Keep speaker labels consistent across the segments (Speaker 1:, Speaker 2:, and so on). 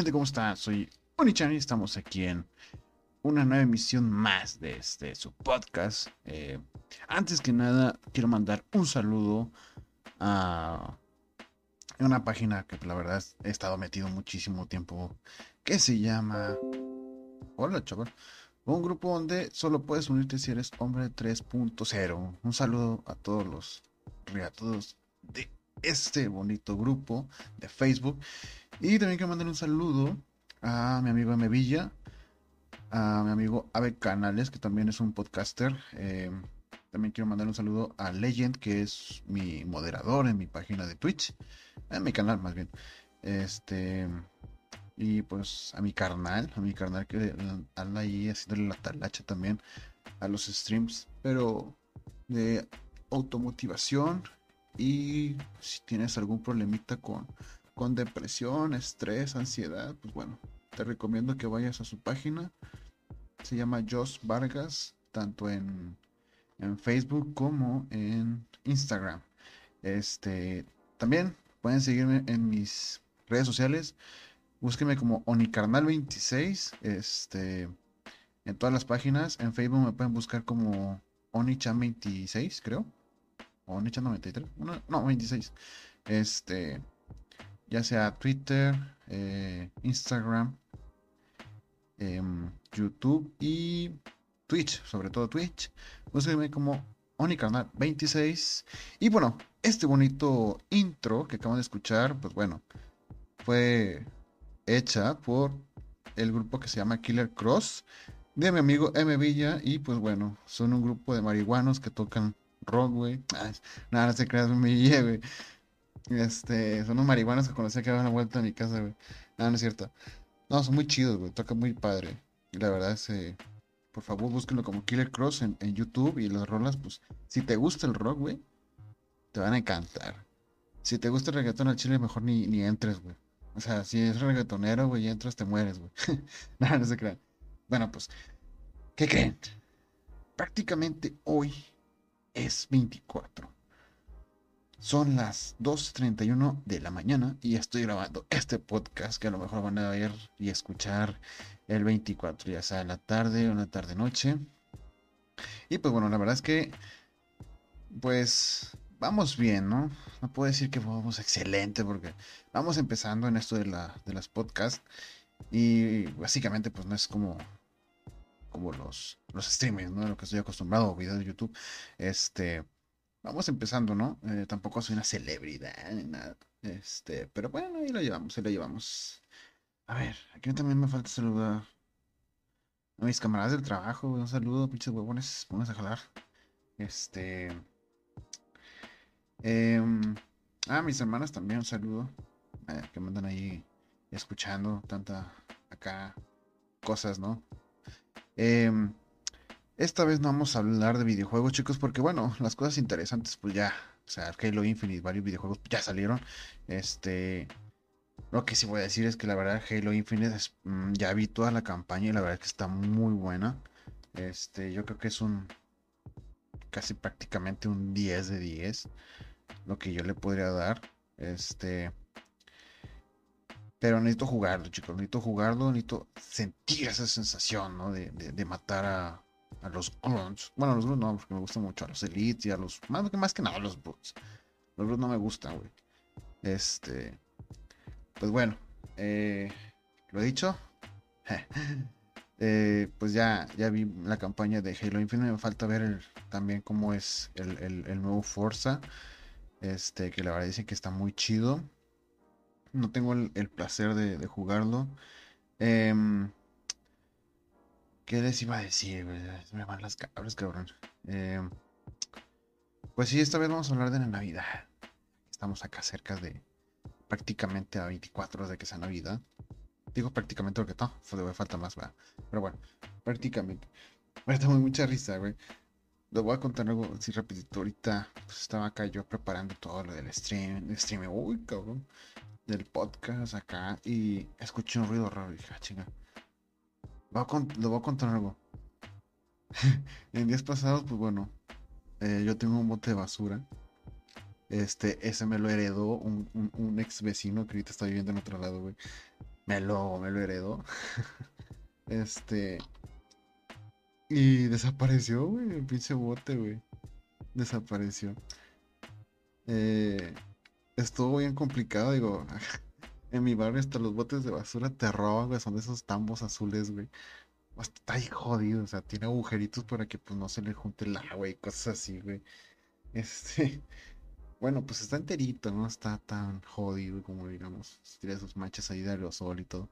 Speaker 1: ¿Qué gente? ¿Cómo está? Soy Onichan y estamos aquí en una nueva emisión más de este su podcast. Eh, antes que nada, quiero mandar un saludo a una página que la verdad he estado metido muchísimo tiempo que se llama Hola chaval. Un grupo donde solo puedes unirte si eres hombre 3.0. Un saludo a todos los de este bonito grupo de Facebook. Y también quiero mandar un saludo a mi amigo M. Villa, a mi amigo Ave Canales, que también es un podcaster. Eh, también quiero mandar un saludo a Legend, que es mi moderador en mi página de Twitch, en mi canal más bien. Este. Y pues a mi carnal, a mi carnal que anda ahí haciéndole la talacha también a los streams, pero de automotivación y si tienes algún problemita con, con depresión, estrés, ansiedad, pues bueno, te recomiendo que vayas a su página. Se llama Jos Vargas, tanto en, en Facebook como en Instagram. Este, también pueden seguirme en mis redes sociales. Búsquenme como Onicarnal26. Este, en todas las páginas. En Facebook me pueden buscar como Onichan26, creo. Onichan 93. No, 26. Este, ya sea Twitter, eh, Instagram, em, YouTube y Twitch, sobre todo Twitch. Búsquenme como Onicarnal26. Y bueno, este bonito intro que acaban de escuchar, pues bueno, fue hecha por el grupo que se llama Killer Cross de mi amigo M. Villa. Y pues bueno, son un grupo de marihuanos que tocan rock, güey. Nada, no se creas, M. Villa, güey. Este, son unos marihuanos que conocí que daban la vuelta a mi casa, güey. No, no es cierto. No, son muy chidos, güey. Toca muy padre. Y la verdad es, eh, por favor, búsquenlo como Killer Cross en, YouTube y las rolas, pues, si te gusta el rock, güey, te van a encantar. Si te gusta el reggaetón al chile, mejor ni, ni entres, güey. O sea, si es reggaetonero, güey, y entras, te mueres, güey. no, no se crean. Bueno, pues, ¿qué creen? Prácticamente hoy es 24 son las 2.31 de la mañana y estoy grabando este podcast que a lo mejor van a ver y escuchar el 24, ya sea en la tarde o en la tarde-noche. Y pues bueno, la verdad es que pues vamos bien, ¿no? No puedo decir que vamos excelente porque vamos empezando en esto de, la, de las podcasts y básicamente pues no es como como los, los streamers, ¿no? Lo que estoy acostumbrado, videos de YouTube. Este, vamos empezando, ¿no? Eh, tampoco soy una celebridad ni nada. Este, pero bueno, ahí lo llevamos, ahí lo llevamos. A ver, aquí también me falta saludar a mis camaradas del trabajo, un saludo, pinches huevones, vamos a jalar. Este. Eh, ah, mis hermanas también, un saludo. Eh, que me andan ahí escuchando tanta acá cosas, ¿no? Eh, esta vez no vamos a hablar de videojuegos, chicos, porque bueno, las cosas interesantes, pues ya, o sea, Halo Infinite, varios videojuegos ya salieron. Este, lo que sí voy a decir es que la verdad Halo Infinite mm, ya vi toda la campaña y la verdad es que está muy buena. Este, yo creo que es un casi prácticamente un 10 de 10 lo que yo le podría dar. Este, pero necesito jugarlo, chicos, necesito jugarlo, necesito sentir esa sensación, ¿no? de, de matar a, a los grunts. Bueno, a los grunts no, porque me gustan mucho. A los elites y a los. Más, más que nada a los brutes. Los brutes no me gustan, güey. Este. Pues bueno. Eh, Lo he dicho. eh, pues ya, ya vi la campaña de Halo Infinite. Me falta ver también cómo es el, el, nuevo Forza. Este, que la verdad dicen que está muy chido. No tengo el, placer de, jugarlo. Eh, ¿Qué les iba a decir? Me van las cabras, cabrón. Eh, pues sí, esta vez vamos a hablar de la Navidad. Estamos acá cerca de prácticamente a 24 de que sea Navidad. Digo prácticamente porque no, falta más, ¿verdad? Pero bueno, prácticamente. Me está muy mucha risa, güey. Les voy a contar algo así rapidito. Ahorita pues, estaba acá yo preparando todo lo del stream. Stream, uy, cabrón. Del podcast acá. Y escuché un ruido raro. Y dije, ah, chinga lo voy a contar algo. en días pasados, pues bueno, eh, yo tengo un bote de basura. Este, ese me lo heredó un, ex vecino que ahorita está viviendo en otro lado, güey. me lo, me lo heredó. este. Y desapareció, güey, el pinche bote, güey. Desapareció. Eh, estuvo bien complicado, digo. En mi barrio hasta los botes de basura te roban, güey. Son de esos tambos azules, güey. Está ahí jodido, o sea, tiene agujeritos para que pues no se le junte el agua y cosas así, güey. Este. Bueno, pues está enterito, no está tan jodido como digamos. Tiene sus manchas ahí de aerosol y todo.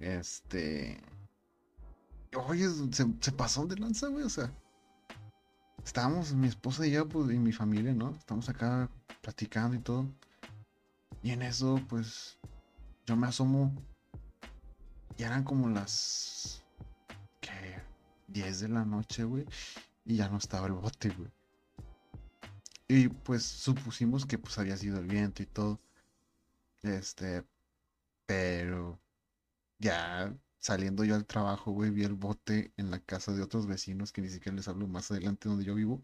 Speaker 1: Este. Oye, se, se pasó de lanza, güey, o sea. Estábamos, mi esposa y yo, pues, y mi familia, ¿no? Estamos acá platicando y todo. Y en eso, pues, yo me asomo. Y eran como las. ¿Qué? 10 de la noche, güey. Y ya no estaba el bote, güey. Y pues supusimos que pues había sido el viento y todo. Este, pero ya saliendo yo al trabajo, güey, vi el bote en la casa de otros vecinos que ni siquiera les hablo más adelante donde yo vivo.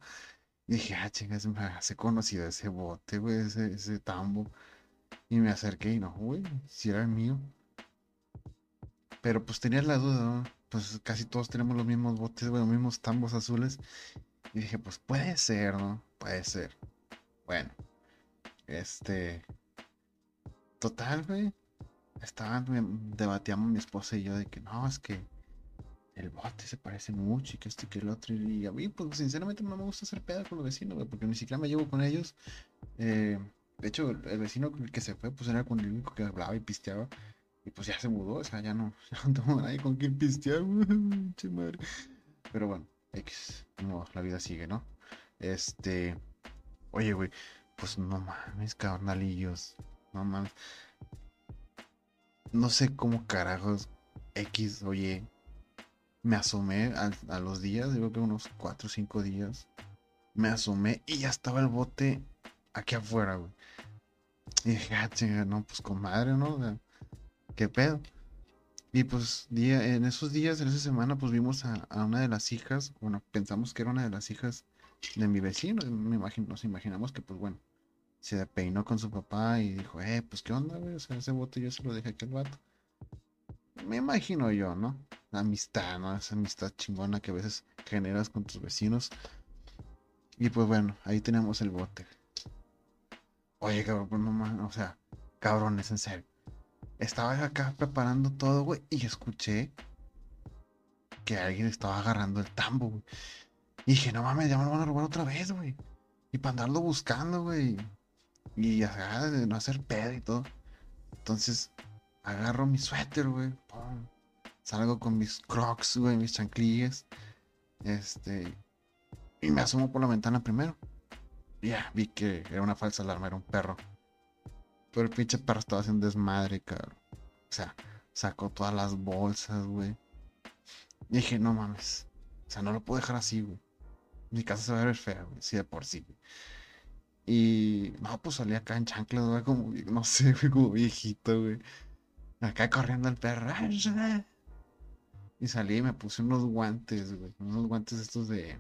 Speaker 1: Y dije, ah, chingas, me hace conocido ese bote, güey, ese, ese tambo. Y me acerqué y no, güey, si era el mío. Pero pues tenía la duda, ¿no? Pues casi todos tenemos los mismos botes, güey, los mismos tambos azules. Y dije, pues puede ser, ¿no? Puede ser. Bueno. Este. Total, güey. Estaban, debatíamos mi esposa y yo de que no, es que el bote se parece mucho y que esto y que el otro. Y a mí, pues sinceramente no me gusta hacer pedo con los vecinos, güey, porque ni siquiera me llevo con ellos. Eh, de hecho, el, vecino que se fue, pues era con el único que hablaba y pisteaba. Y pues ya se mudó, o sea, ya no, ya no tengo nadie con quien pistear, madre. Pero bueno. X, no, la vida sigue, ¿no? Este, oye, güey, pues no mames, carnalillos, no mames. No sé cómo carajos X, oye, me asomé a, los días, digo que unos 4 o 5 días, me asomé y ya estaba el bote aquí afuera, güey. Y dije, ah, no, pues comadre, ¿no? ¿Qué pedo? Y pues día, en esos días, en esa semana, pues vimos a, una de las hijas, bueno, pensamos que era una de las hijas de mi vecino, me imagino, nos imaginamos que pues bueno, se peinó con su papá y dijo, eh, pues qué onda, güey, o sea, ese bote yo se lo dejé aquí al vato. Me imagino yo, ¿no? amistad, ¿no? Esa amistad chingona que a veces generas con tus vecinos. Y pues bueno, ahí tenemos el bote. Oye, cabrón, pues no o sea, cabrones, en serio estaba acá preparando todo, güey, y escuché que alguien estaba agarrando el tambo, güey. Y dije, no mames, ya me lo van a robar otra vez, güey. Y para andarlo buscando, güey. Y acá de no hacer pedo y todo. Entonces, agarro mi suéter, güey. Salgo con mis crocs, güey, mis chanclillas. Este. Y me asomo por la ventana primero. Ya, vi que era una falsa alarma, era un perro. Pero el pinche perro estaba haciendo desmadre, cabrón. O sea, sacó todas las bolsas, güey. Y dije, no mames. O sea, no lo puedo dejar así, güey. Mi casa se va a ver fea, güey. Sí, de por sí, güey. Y no, pues salí acá en chanclas, güey, como, no sé, güey, como viejito, güey. Acá corriendo el perro. Y salí y me puse unos guantes, güey. Unos guantes estos de.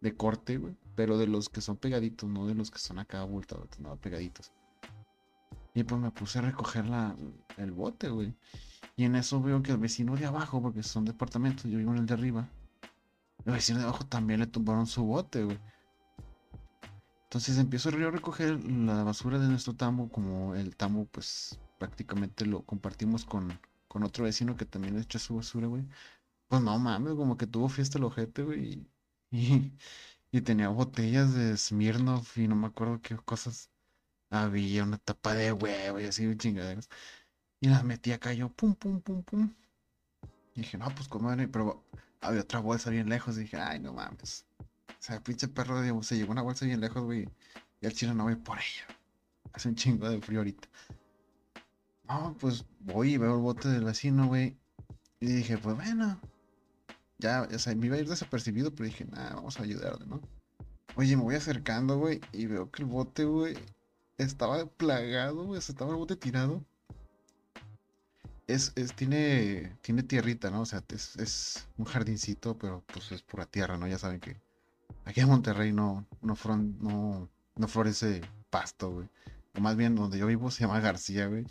Speaker 1: de corte, güey. Pero de los que son pegaditos, no de los que son acá abultados, no, pegaditos. Y pues me puse a recoger el bote, güey. Y en eso veo que el vecino de abajo, porque son departamentos, yo vivo en el de arriba. El vecino de abajo también le tumbaron su bote, güey. Entonces empiezo a recoger la basura de nuestro tambo, como el tambo, pues prácticamente lo compartimos con, con otro vecino que también echa su basura, güey. Pues no mames, como que tuvo fiesta el ojete, güey. Y, y, tenía botellas de Smirnoff y no me acuerdo qué cosas había una tapa de huevo y así chingaderas. Y las metí acá yo, pum, pum, pum, pum. Y dije, no, pues comadre, pero había otra bolsa bien lejos. Y dije, ay, no mames. O sea, pinche perro de se llevó una bolsa bien lejos, güey. Y al chino no voy por ella. Hace un chingo de frío ahorita. No, pues voy y veo el bote del vecino, güey. Y dije, pues bueno. Ya, o sea, me iba a ir desapercibido, pero dije, nada, vamos a ayudarle, ¿no? Oye, me voy acercando, güey, y veo que el bote, güey, estaba plagado, güey, estaba el bote tirado. Es, es, tiene, tiene tierrita, ¿no? O sea, es, es, un jardincito, pero pues es pura tierra, ¿no? Ya saben que aquí en Monterrey no, no, no, no florece pasto, güey. O más bien donde yo vivo se llama García, güey.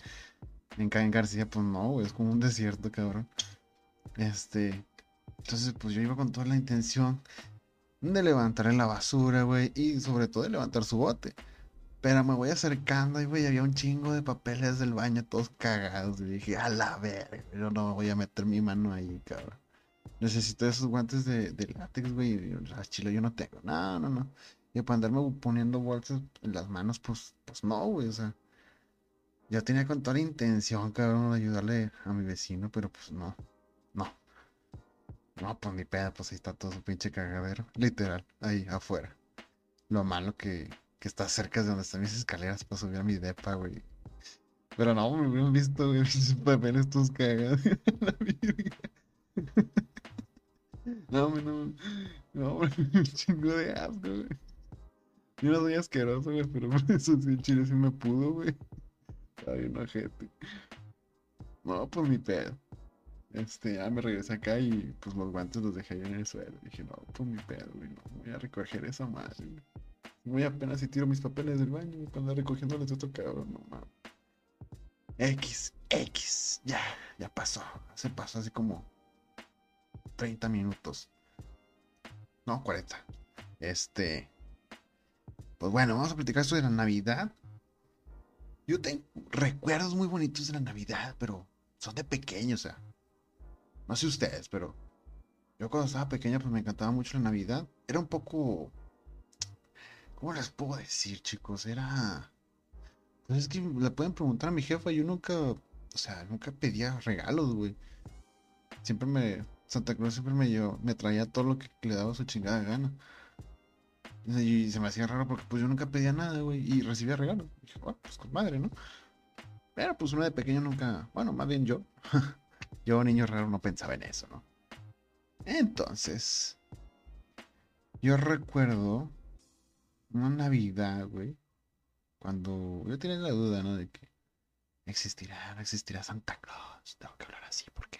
Speaker 1: En, en García, pues no, güey, es como un desierto, cabrón. Este, entonces, pues yo iba con toda la intención de levantar en la basura, güey, y sobre todo de levantar su bote. Pero me voy acercando y, güey, había un chingo de papeles del baño todos cagados. Y dije, a la verga, yo no voy a meter mi mano ahí, cabrón. Necesito esos guantes de, látex, güey. A chile yo no tengo. No, no, no. Y para andarme poniendo bolsas en las manos, pues, pues no, güey. O sea, ya tenía con toda la intención, cabrón, de ayudarle a mi vecino, pero pues no. No. No, pues ni pedo, pues ahí está todo su pinche cagadero. Literal, ahí afuera. Lo malo que, que está cerca de donde están mis escaleras para subir a mi depa, güey. Pero no, me hubieran visto, güey, mis papeles todos cagados. la no, güey, no. No, güey, un chingo de asco, güey. Yo no soy asqueroso, güey, pero por eso sí, chile sí me pudo, güey. Ay, una gente. No, pues mi pedo. Este, ya me regresé acá y pues los guantes los dejé ahí en el suelo. Dije, no, pues mi pedo, güey, no, voy a recoger esa madre, güey. Muy apenas si tiro mis papeles del baño y cuando recogiéndoles otro cabrón, no mames. X, X, ya, ya pasó. Se pasó así como 30 minutos. No, 40. Este. Pues bueno, vamos a platicar esto de la Navidad. Yo tengo recuerdos muy bonitos de la Navidad, pero son de pequeño, o sea. No sé ustedes, pero yo cuando estaba pequeño pues me encantaba mucho la Navidad. Era un poco ¿Cómo les puedo decir, chicos? Era. Pues es que le pueden preguntar a mi jefa. Yo nunca. O sea, nunca pedía regalos, güey. Siempre me. Santa Cruz siempre me, traía todo lo que le daba su chingada gana. Y se me hacía raro porque pues yo nunca pedía nada, güey. Y recibía regalos. dije, bueno, pues con madre, ¿no? Pero pues uno de pequeño nunca. Bueno, más bien yo. yo, niño raro, no pensaba en eso, ¿no? Entonces. Yo recuerdo una Navidad, güey, cuando yo tenía la duda, ¿no? De que existirá, no existirá Santa Claus. Tengo que hablar así porque,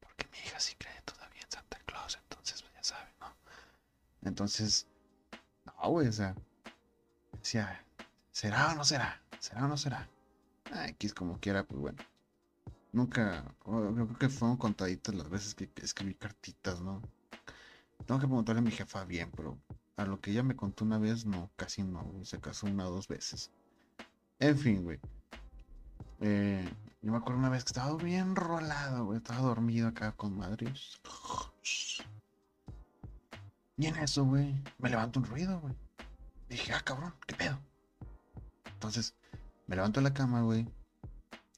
Speaker 1: porque mi hija sí cree todavía en Santa Claus, entonces pues, ya sabe, ¿no? Entonces, no, güey, o sea, decía, ¿será o no será? ¿Será o no será? Ah, X como quiera, pues bueno. Nunca, yo creo que fueron contaditas las veces que escribí cartitas, ¿no? Tengo que preguntarle a mi jefa bien, pero a lo que ella me contó una vez, no, casi no, Se casó una o dos veces. En fin, güey. Eh, yo me acuerdo una vez que estaba bien rolado, güey. Estaba dormido acá con madre. Y en eso, güey, me levanto un ruido, güey. Dije, ah, cabrón, ¿qué pedo? Entonces, me levanto de la cama, güey.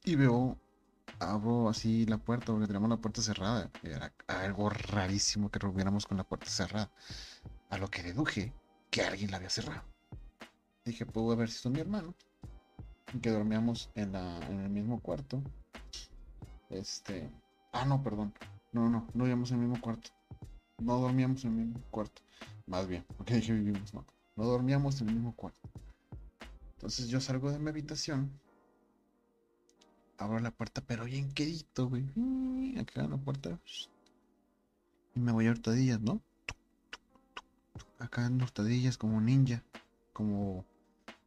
Speaker 1: Y veo, abro así la puerta, porque tenemos la puerta cerrada. Era algo rarísimo que rompiéramos con la puerta cerrada. A lo que deduje que alguien la había cerrado. Dije, pudo haber sido mi hermano. Que dormíamos en, el mismo cuarto. Este. Ah, no, perdón. No, no, no vivíamos en el mismo cuarto. No dormíamos en el mismo cuarto. Más bien, porque dije vivimos, no. No dormíamos en el mismo cuarto. Entonces yo salgo de mi habitación. Abro la puerta, pero bien quedito, güey. Acá en la puerta. Y me voy a hurtadillas, ¿no? acá en hurtadillas como ninja. Como.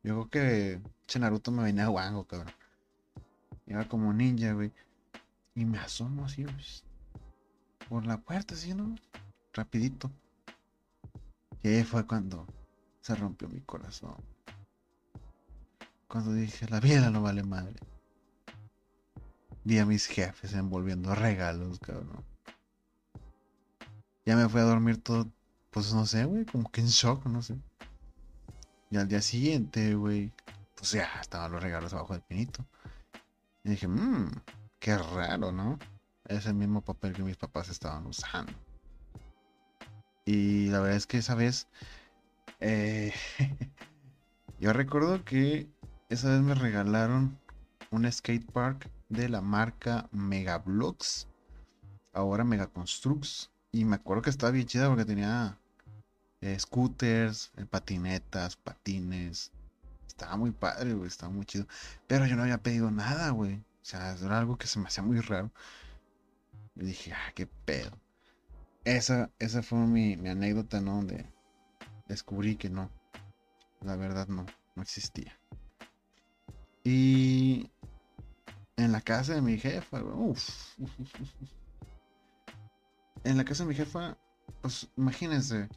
Speaker 1: Yo creo que che Naruto me venía a guango, cabrón. Iba como ninja, güey. Y me asomo así, pues, Por la puerta, así, ¿no? Rapidito. Y ahí fue cuando se rompió mi corazón. Cuando dije, la vida no vale madre. Vi a mis jefes envolviendo regalos, cabrón. Ya me fui a dormir todo pues no sé, güey, como que en shock, no sé. Y al día siguiente, güey, pues ya estaban los regalos abajo del pinito. Y dije, mmm, qué raro, ¿no? Es el mismo papel que mis papás estaban usando. Y la verdad es que esa vez, eh, yo recuerdo que esa vez me regalaron un skate park de la marca Megablocks, ahora Megaconstructs. Y me acuerdo que estaba bien chida porque tenía eh, scooters, eh, patinetas, patines. Estaba muy padre, güey, estaba muy chido. Pero yo no había pedido nada, güey. O sea, era algo que se me hacía muy raro. Y dije, ah, qué pedo. Esa, esa fue mi, mi anécdota, ¿no? Donde descubrí que no. La verdad no, no existía. Y en la casa de mi jefa, güey. En la casa de mi jefa, pues imagínense,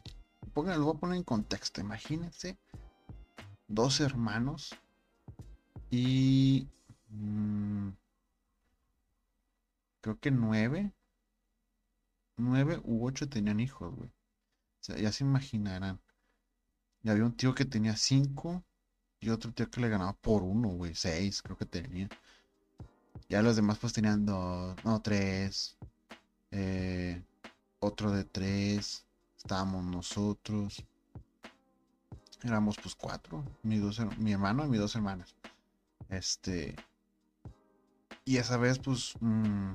Speaker 1: pónganlo, lo voy a poner en contexto, imagínense dos hermanos y mm, creo que nueve, nueve u ocho tenían hijos, güey. Ya se imaginarán. Y había un tío que tenía cinco y otro tío que le ganaba por uno, güey, seis creo que tenía. Ya los demás pues tenían dos, no, tres. Eh, otro de tres. Estábamos nosotros. Éramos pues cuatro. Mi, dos, mi hermano y mis dos hermanas. Este. Y esa vez pues... Mm,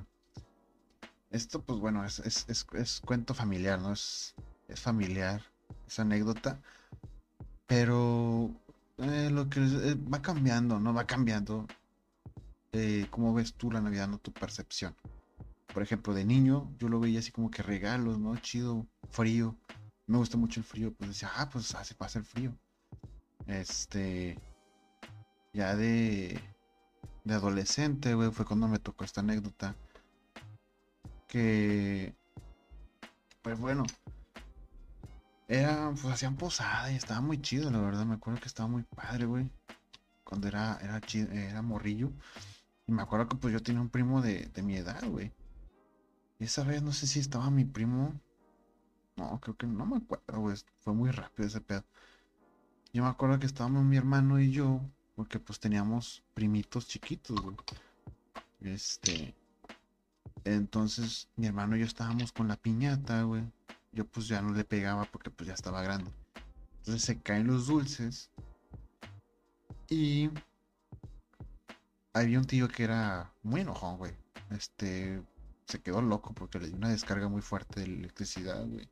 Speaker 1: esto pues bueno, es, es, cuento familiar, ¿no? Es, es familiar. Es anécdota. Pero eh, lo que eh, va cambiando, ¿no? Va cambiando. Eh, ¿Cómo ves tú la Navidad, no? Tu percepción. Por ejemplo, de niño, yo lo veía así como que regalos, ¿no? Chido, frío. Me gusta mucho el frío, pues decía, ah, pues hace pasa el frío. Este. Ya de. De adolescente, güey, fue cuando me tocó esta anécdota. Que. Pues bueno. Era, pues hacían posada y estaba muy chido, la verdad. Me acuerdo que estaba muy padre, güey. Cuando era, era, chido, era morrillo. Y me acuerdo que pues yo tenía un primo de, de mi edad, güey. Y esa vez no sé si estaba mi primo. No, creo que no me acuerdo, güey. Fue muy rápido ese pedo. Yo me acuerdo que estábamos mi hermano y yo, porque pues teníamos primitos chiquitos, güey. Este. Entonces, mi hermano y yo estábamos con la piñata, güey. Yo pues ya no le pegaba porque pues ya estaba grande. Entonces se caen los dulces. Y había un tío que era muy enojón, güey. Este, se quedó loco porque le dio una descarga muy fuerte de electricidad, güey.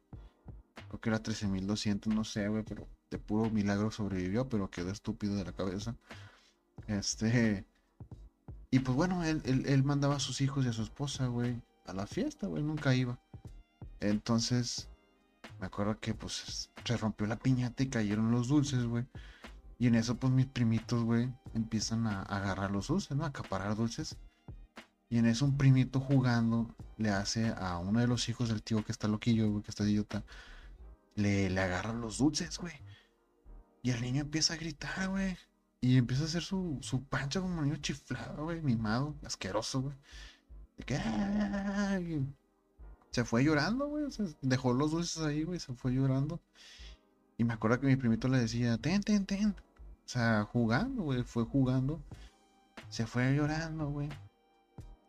Speaker 1: Creo que era 13.200, no sé, güey, pero de puro milagro sobrevivió, pero quedó estúpido de la cabeza. Este. Y pues bueno, él, él, mandaba a sus hijos y a su esposa, güey, a la fiesta, güey, nunca iba. Entonces, me acuerdo que pues se rompió la piñata y cayeron los dulces, güey. Y en eso, pues mis primitos, güey, empiezan a, agarrar los dulces, ¿no? A acaparar dulces. Y en eso un primito jugando le hace a uno de los hijos del tío que está loquillo, güey, que está idiota, le, le agarra los dulces, güey. Y el niño empieza a gritar, güey. Y empieza a hacer su, su pancha como niño chiflado, güey, mimado, asqueroso, güey. De que... Se fue llorando, güey. dejó los dulces ahí, güey. Se fue llorando. Y me acuerdo que mi primito le decía, ten, ten, ten. O sea, jugando, güey. Fue jugando. Se fue llorando, güey.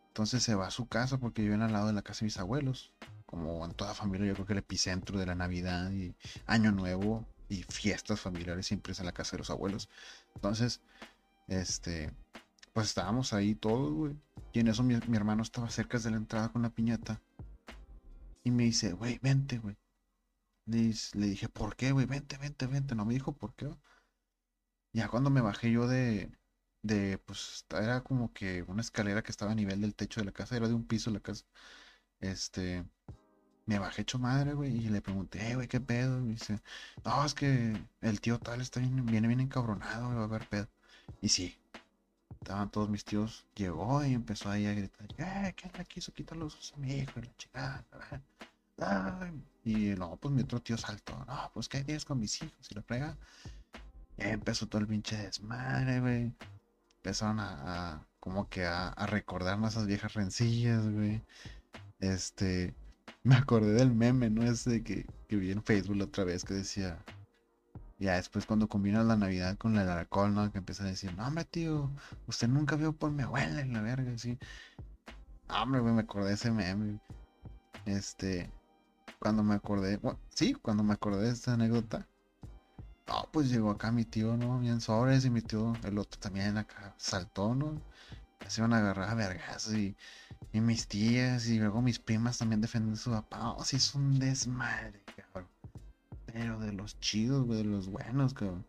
Speaker 1: Entonces se va a su casa porque viven al lado de la casa de mis abuelos. Como en toda familia, yo creo que el epicentro de la Navidad y Año Nuevo y fiestas familiares siempre es en la casa de los abuelos. Entonces, este, pues estábamos ahí todos, güey. Y en eso mi, hermano estaba cerca de la entrada con la piñata. Y me dice, güey, vente, güey. Le, dije, ¿por qué, güey? Vente, vente, vente. No me dijo por qué. Ya cuando me bajé yo de, de, pues, era como que una escalera que estaba a nivel del techo de la casa, era de un piso la casa. Este, me bajé hecho madre, güey, y le pregunté, güey, ¿qué pedo? Y dice, no, es que el tío tal está bien, viene bien encabronado, güey, va a haber pedo. Y sí, estaban todos mis tíos, llegó y empezó ahí a gritar, eh, ¿qué le quiso quitar los a mi hijo y la chingada? y no, pues mi otro tío saltó, no, pues ¿qué tienes con mis hijos? Y la pega. Y empezó todo el pinche desmadre, güey. Empezaron a, como que a, a recordarnos esas viejas rencillas, güey. Este, me acordé del meme, ¿no? Ese que, que vi en Facebook otra vez que decía. Ya después cuando combinas la Navidad con el alcohol, ¿no? Que empieza a decir, no, hombre, tío, usted nunca vio por mi abuela en la verga, así. Hombre, güey, me acordé de ese meme. Este, cuando me acordé, sí, cuando me acordé de esta anécdota. No, pues llegó acá mi tío, ¿no? Bien sobres y mi tío, el otro también acá saltó, ¿no? Se iban a agarrar a vergas y y mis tías y luego mis primas también defienden su papá. Oh, sí, es un desmadre, cabrón. Pero de los chidos, güey, de los buenos, cabrón.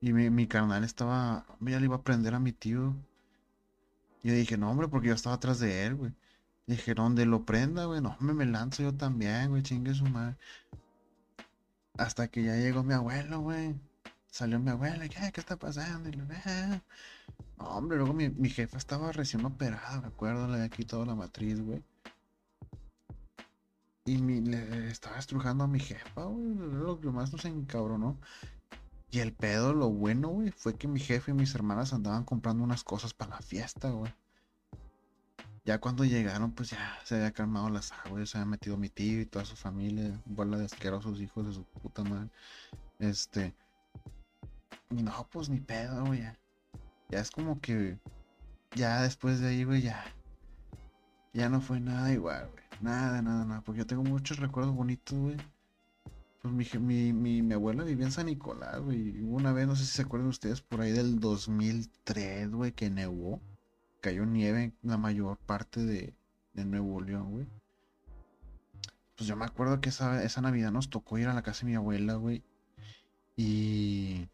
Speaker 1: Y mi, mi carnal estaba. Ya le iba a prender a mi tío. Yo dije, no, hombre, porque yo estaba atrás de él, güey. Dije, ¿dónde lo prenda, güey? No, hombre, me lanzo yo también, güey, chingue su madre. Hasta que ya llegó mi abuelo, güey. Salió mi abuela, ¿qué, ¿qué está pasando? Y ah". hombre, luego mi, mi, jefa estaba recién operada, me acuerdo, le había quitado la matriz, güey. Y mi, le estaba estrujando a mi jefa, güey. Lo que más nos encabronó. Y el pedo, lo bueno, güey, fue que mi jefe y mis hermanas andaban comprando unas cosas para la fiesta, güey. Ya cuando llegaron, pues ya se había calmado las aguas, se había metido mi tío y toda su familia, bola de asquerosos hijos de su puta madre. Este. No, pues ni pedo, güey. Ya. ya es como que. Ya después de ahí, güey, ya. Ya no fue nada igual, güey. Nada, nada, nada. Porque yo tengo muchos recuerdos bonitos, güey. Pues mi, mi, mi, abuela vivía en San Nicolás, güey. Una vez, no sé si se acuerdan ustedes, por ahí del 2003, güey, que nevó. Cayó nieve en la mayor parte de, de Nuevo León, güey. Pues yo me acuerdo que esa, esa Navidad nos tocó ir a la casa de mi abuela, güey. Y,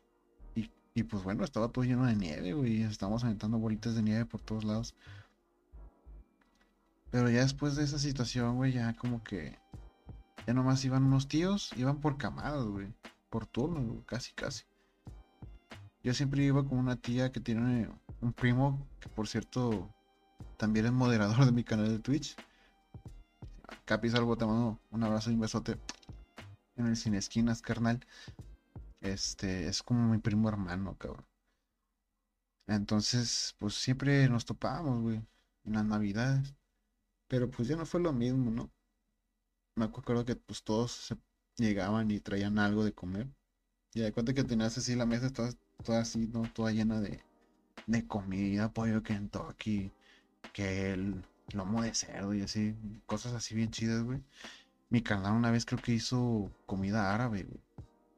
Speaker 1: y, pues bueno, estaba todo lleno de nieve, güey. Estábamos aventando bolitas de nieve por todos lados. Pero ya después de esa situación, güey, ya como que ya nomás iban unos tíos, iban por camadas, güey. Por turno, casi, casi. Yo siempre iba con una tía que tiene un primo, que por cierto también es moderador de mi canal de Twitch. Capi Salvo, te mando un abrazo y un besote en el Sin Esquinas, carnal. Este es como mi primo hermano, cabrón. Entonces, pues siempre nos topábamos, güey, en las navidades. Pero pues ya no fue lo mismo, ¿no? me acuerdo que pues todos se llegaban y traían algo de comer. Y de cuenta que tenías así la mesa toda, toda así, ¿no? Toda llena de, de comida, pollo Kentucky, que el lomo de cerdo y así, cosas así bien chidas, güey. Mi canal una vez creo que hizo comida árabe, güey.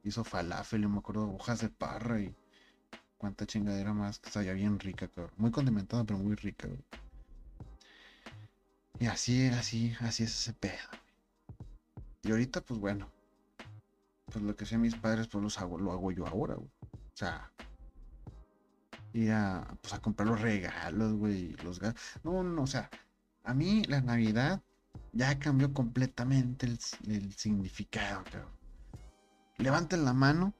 Speaker 1: Hizo falafel, yo me acuerdo, hojas de parra y cuánta chingadera más, que estaba bien rica, cabrón. Muy condimentada, pero muy rica, güey. Y así, así, así es ese pedo. Y ahorita, pues bueno, pues lo que hacían mis padres, pues los hago, lo hago yo ahora, güey. O sea, ir a, pues a comprar los regalos, güey, los No, no, o sea, a mí la Navidad ya cambió completamente el, significado, cabrón. Levanten la mano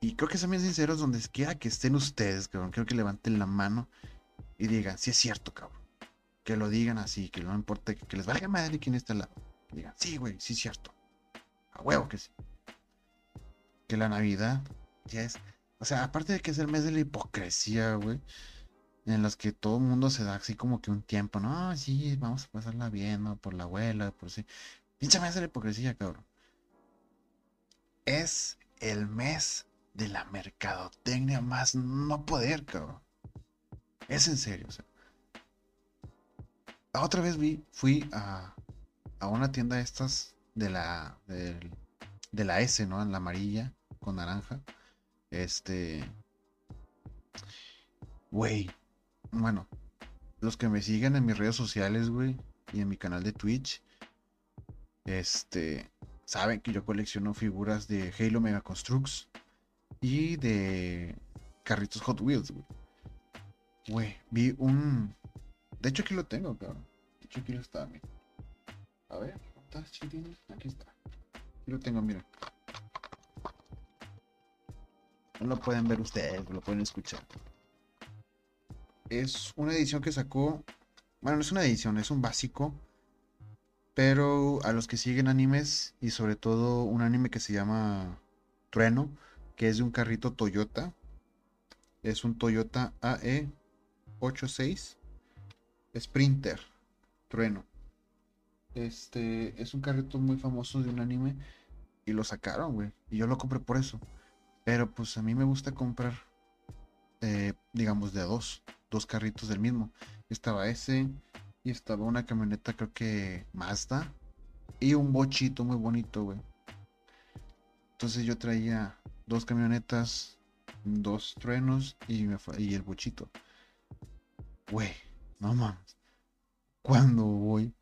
Speaker 1: y creo que sean bien sinceros donde quiera que estén ustedes, cabrón. Creo que levanten la mano y digan, si es cierto, cabrón. Que lo digan así, que no importa, que, que les valga madre quién está al lado digan, sí, güey, sí es cierto. A huevo que sí. Que la Navidad ya es. O sea, aparte de que es el mes de la hipocresía, güey. En los que todo el mundo se da así como que un tiempo, no, sí, vamos a pasarla bien, ¿no? Por la abuela, por sí. Pinche mes de la hipocresía, cabrón. Es el mes de la mercadotecnia más no poder, cabrón. Es en serio, o sea. Otra vez vi, fui a, a una tienda de estas de la, de, la S, ¿no? En la amarilla con naranja. Este. Güey. Bueno, los que me siguen en mis redes sociales, güey, y en mi canal de Twitch, este, saben que yo colecciono figuras de Halo Mega Constructs y de carritos Hot Wheels, güey. Vi un. De hecho, aquí lo tengo, cabrón. De hecho, aquí lo está, mira. A ver, ¿estás chiquitines? Aquí está. Aquí lo tengo, miren. No lo pueden ver ustedes, lo pueden escuchar. Es una edición que sacó. Bueno, no es una edición, es un básico. Pero a los que siguen animes, y sobre todo un anime que se llama Trueno, que es de un carrito Toyota. Es un Toyota AE86 Sprinter Trueno. Este es un carrito muy famoso de un anime y lo sacaron, güey. Y yo lo compré por eso. Pero pues a mí me gusta comprar, eh, digamos, de dos, dos carritos del mismo. Estaba ese y estaba una camioneta, creo que Mazda y un bochito muy bonito, güey. Entonces yo traía dos camionetas, dos truenos y, el bochito. Güey, no mames. Cuando voy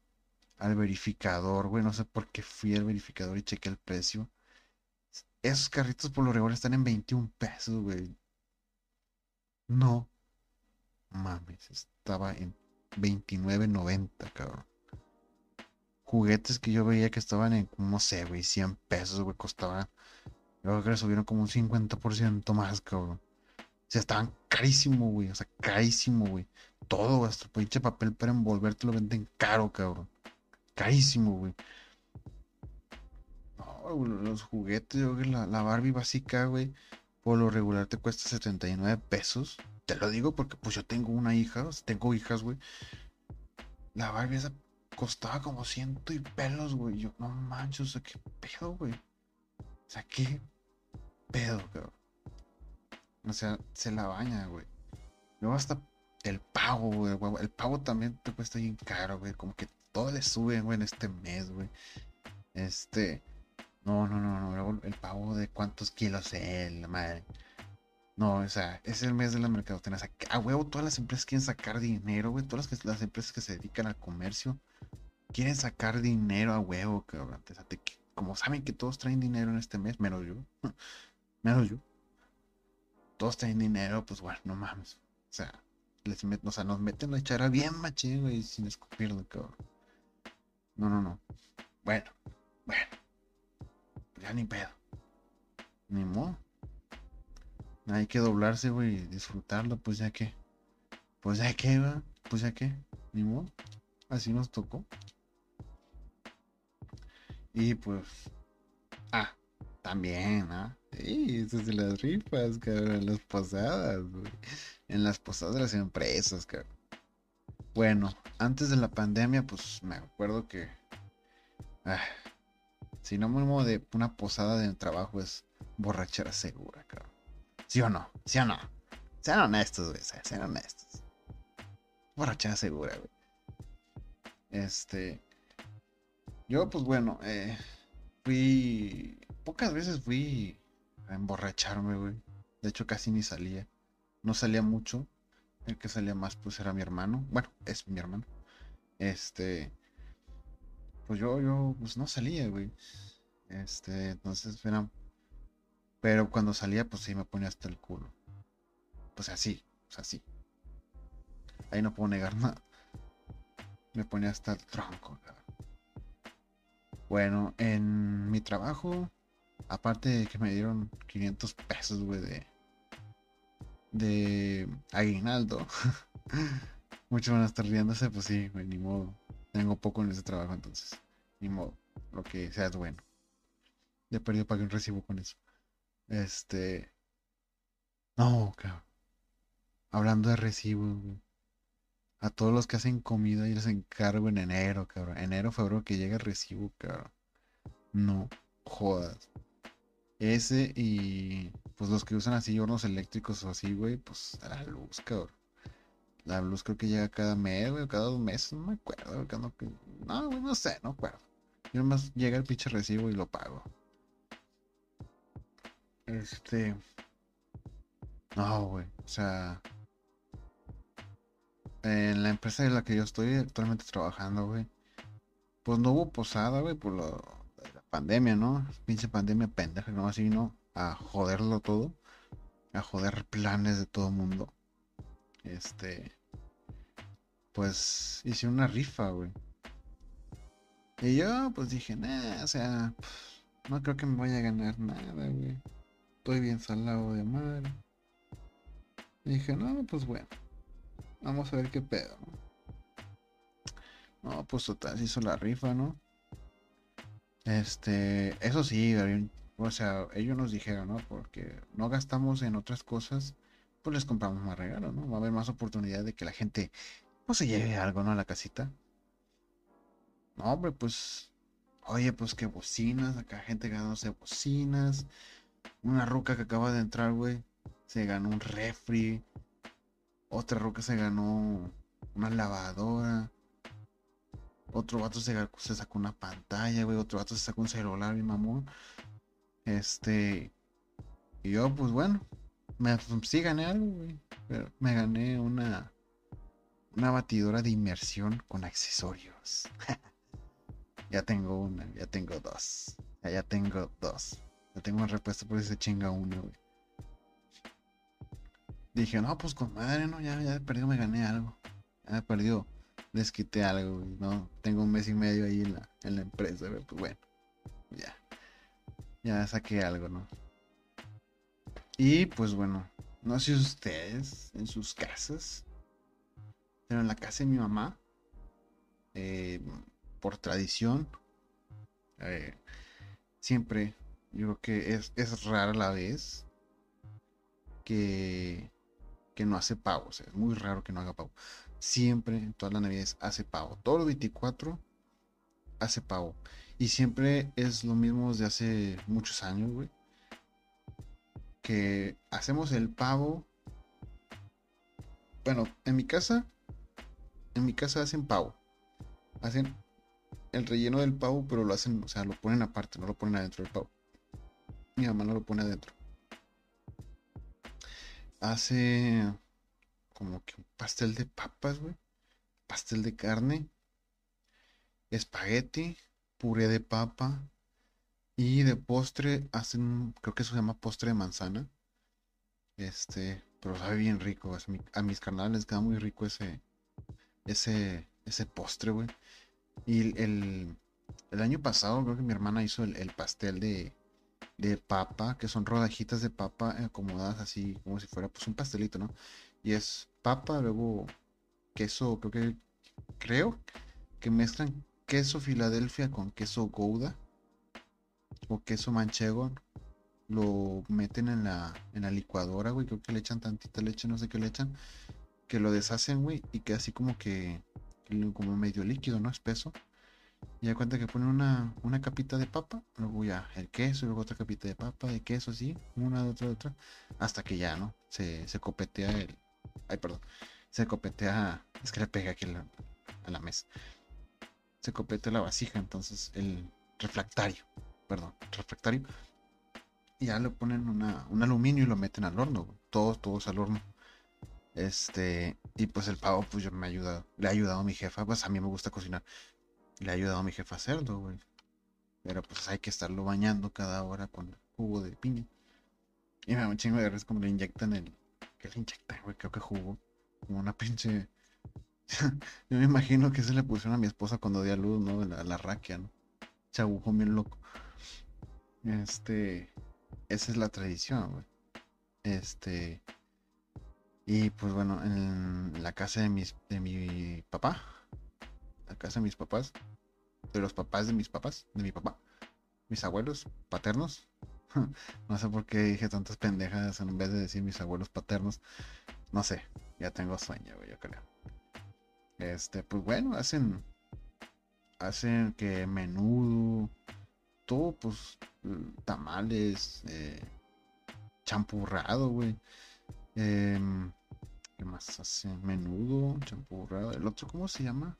Speaker 1: al verificador, güey. No sé por qué fui al verificador y chequé el precio. Esos carritos por lo regular están en 21 pesos, güey. No. Mames, estaba en 29.90, cabrón. Juguetes que yo veía que estaban en, no sé, güey, 100 pesos, güey, costaban Yo creo que le subieron como un 50% más, cabrón. O sea, estaban carísimo, güey. O sea, carísimo, güey. Todo, hasta pinche papel para envolverte lo venden caro, cabrón. Carísimo, güey. No, los juguetes, yo creo que la, la Barbie básica, güey, por lo regular te cuesta 79 pesos. Te lo digo porque pues yo tengo una hija, tengo hijas, güey. La Barbie esa costaba como ciento y pelos, güey. Yo, no manches, o sea, qué pedo, güey. O sea, qué pedo, cabrón. O sea, se la baña, güey. Luego hasta el pago, güey. El pago también te cuesta bien caro, güey. Como que todo le sube, güey, en este mes, güey. Este. No, no, no, no. El pago de cuántos kilos es, la madre. No, o sea, es el mes de la mercadotecnia. O a huevo, todas las empresas quieren sacar dinero, güey. Todas las, las empresas que se dedican al comercio quieren sacar dinero a huevo, cabrón. O como saben que todos traen dinero en este mes, menos yo. menos yo. Todos traen dinero, pues bueno, no mames. O sea, les o sea, nos meten la echara bien machín, güey, sin escupirlo, cabrón. No, no, no. Bueno, bueno. Ya ni pedo. Ni modo. Hay que doblarse, güey, y disfrutarlo, pues ya que. Pues ya que, va. Pues ya que. Ni modo. Así nos tocó. Y pues. Ah, también, ¿ah? Sí, eso es de las rifas, cabrón. En las posadas, güey. En las posadas de las empresas, cabrón. Bueno, antes de la pandemia, pues me acuerdo que. Ah, si no me de una posada de trabajo es borrachera segura, cabrón. ¿Sí o no? ¿Sí o no? Sean honestos, güey. Sean honestos. Borrachera segura, güey. Este. Yo, pues bueno, eh, fui. Pocas veces fui a emborracharme, güey. De hecho, casi ni salía. No salía mucho. El que salía más, pues era mi hermano. Bueno, es mi hermano. Este. Pues yo, yo, pues no salía, güey. Este, entonces era pero cuando salía, pues sí me ponía hasta el culo. Pues así, pues así. Ahí no puedo negar nada. Me ponía hasta el tronco, Bueno, en mi trabajo, aparte de que me dieron 500 pesos, güey, de, de aguinaldo. Muchos van a estar riéndose, pues sí, güey, ni modo. Tengo poco en ese trabajo, entonces, ni modo. Lo que sea es bueno. Ya perdido para que un recibo con eso. Este. No, cabrón. Hablando de recibos, A todos los que hacen comida, y les encargo en enero, cabrón. Enero, febrero que llega el recibo, cabrón. No jodas. Ese y pues los que usan así hornos eléctricos o así, güey, pues la luz, cabrón. La luz creo que llega cada mes, güey, cada dos meses, no me acuerdo, No, no sé, no acuerdo. Yo nomás llega el pinche recibo y lo pago. Este. No, güey. O sea. En la empresa en la que yo estoy actualmente trabajando, güey. Pues no hubo posada, güey, por la pandemia, ¿no? Pinche pandemia pendeja, no así vino a joderlo todo. A joder planes de todo mundo. Este. Pues hice una rifa, güey. Y yo, pues dije, nah, o sea, no creo que me vaya a ganar nada, güey. Estoy bien salado de madre. Y dije, no, pues bueno. Vamos a ver qué pedo. No, pues total, se hizo la rifa, ¿no? Este, eso sí, o sea, ellos nos dijeron, ¿no? Porque no gastamos en otras cosas, pues les compramos más regalo, ¿no? Va a haber más oportunidad de que la gente, pues se lleve algo, ¿no? A la casita. No, hombre, pues, oye, pues que bocinas, acá gente ganándose bocinas, una ruca que acaba de entrar, güey, se ganó un refri. Otra ruca se ganó una lavadora. Otro vato se, sacó una pantalla, güey. Otro vato se sacó un celular, mi mamón. Este. Y yo, pues bueno. Me, sí gané algo, güey. Pero me gané una. Una batidora de inmersión con accesorios. ya tengo una, ya tengo dos. ya tengo dos. Ya tengo una respuesta por ese chinga uno, güey. Dije, no, pues con madre, no, ya, ya de perdido me gané algo. Ya de perdido les quité algo, güey. No, tengo un mes y medio ahí en la, en la empresa, güey. Pues bueno, ya. Ya saqué algo, ¿no? Y pues bueno, no sé ustedes en sus casas, pero en la casa de mi mamá, eh, por tradición, eh, siempre, yo creo que es, es rara la vez que, que no hace pavo, o sea, es muy raro que no haga pavo. Siempre, en todas las navidades, hace pavo. Todos los 24 hace pavo. Y siempre es lo mismo desde hace muchos años, güey que hacemos el pavo. Bueno, en mi casa, en mi casa hacen pavo. Hacen el relleno del pavo, pero lo hacen, o sea, lo ponen aparte, no lo ponen adentro del pavo. Mi mamá no lo pone adentro. Hace como que un pastel de papas, güey. Pastel de carne. Espagueti. Puré de papa. Y de postre hacen, creo que eso se llama postre de manzana. Este, pero sabe bien rico. A, mis canales les queda muy rico ese, ese, ese postre, güey. Y el, año pasado creo que mi hermana hizo el, pastel de, de, papa, que son rodajitas de papa acomodadas así como si fuera pues un pastelito, ¿no? Y es papa, luego queso, creo que, creo que mezclan queso Filadelfia con queso Gouda o queso manchego, lo meten en la, en la licuadora, güey. Creo que le echan tantita leche, no sé qué le echan. Que lo deshacen, güey, y queda así como que, como medio líquido, ¿no? Espeso. Y da cuenta que ponen una, una capita de papa, luego ya el queso, luego otra capita de papa, de queso, así, una, otra, otra, hasta que ya, ¿no? Se, se copetea el. Ay, perdón. Se copetea. Es que le pega aquí a la, mesa. Se copetea la vasija, entonces el refractario perdón, refractario. Y ya le ponen una, un aluminio y lo meten al horno, todos, todos al horno. Este, y pues el pavo, pues yo me ha ayudado, le ha ayudado a mi jefa, pues a mí me gusta cocinar, le ha ayudado a mi jefa a hacerlo, güey. Pero pues hay que estarlo bañando cada hora con jugo de piña. Y me da un chingo de res como le inyectan el. ¿Qué le inyectan, güey? Creo que jugo. Como una pinche. yo me imagino que se le pusieron a mi esposa cuando dio a luz, ¿no? La, la raquia, ¿no? Se agujó bien loco. Este, esa es la tradición, güey. Este, y pues bueno, en la casa de mis, de mi papá, la casa de mis papás, de los papás de mis papás, de mi papá, mis abuelos paternos. no sé por qué dije tantas pendejas en vez de decir mis abuelos paternos. No sé, ya tengo sueño, güey, yo creo. Este, pues bueno, hacen, hacen que menudo, todo, pues, tamales, eh, champurrado, güey. Em, ¿Qué más hace? Menudo, champurrado. ¿El otro cómo se llama?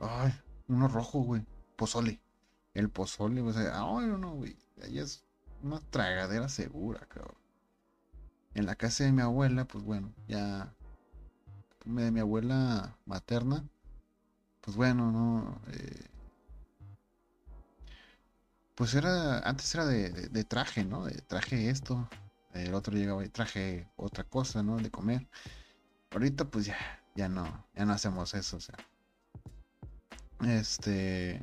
Speaker 1: Ay, uno rojo, güey. Pozole. El pozole, o sea, ay, no, güey. Ahí es una tragadera segura, cabrón. En la casa de mi abuela, pues bueno, ya. De mi abuela materna, pues bueno, ¿no? Eh, pues era, antes era de, traje, ¿no? De traje esto, el otro llegaba y traje otra cosa, ¿no? De comer. Ahorita pues ya, ya no, ya no hacemos eso, o sea. Este,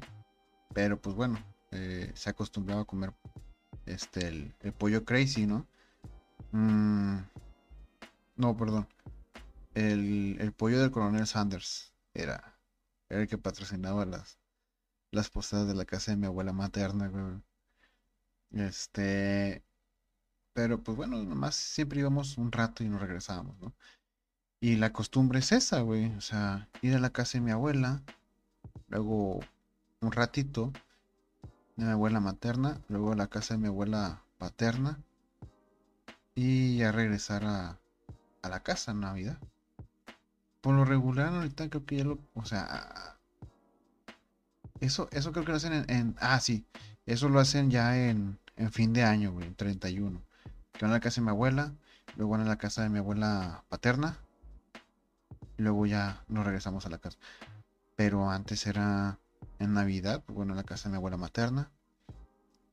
Speaker 1: pero pues bueno, eh, se acostumbraba a comer este, el, pollo crazy, ¿no? Mm, no, perdón. El, el pollo del coronel Sanders era era el que patrocinaba las, las posadas de la casa de mi abuela materna, güey. Este. Pero pues bueno, nomás siempre íbamos un rato y nos regresábamos, ¿no? Y la costumbre es esa, güey. O sea, ir a la casa de mi abuela, luego un ratito de mi abuela materna, luego a la casa de mi abuela paterna y ya regresar a, a la casa en Navidad. Por lo regular, ahorita creo que ya lo. O sea. Eso, eso creo que lo hacen en, Ah, sí. Eso lo hacen ya en, en fin de año, güey. En 31. Que van a la casa de mi abuela. Luego van a la casa de mi abuela paterna. Y luego ya nos regresamos a la casa. Pero antes era en Navidad, pues bueno, a la casa de mi abuela materna.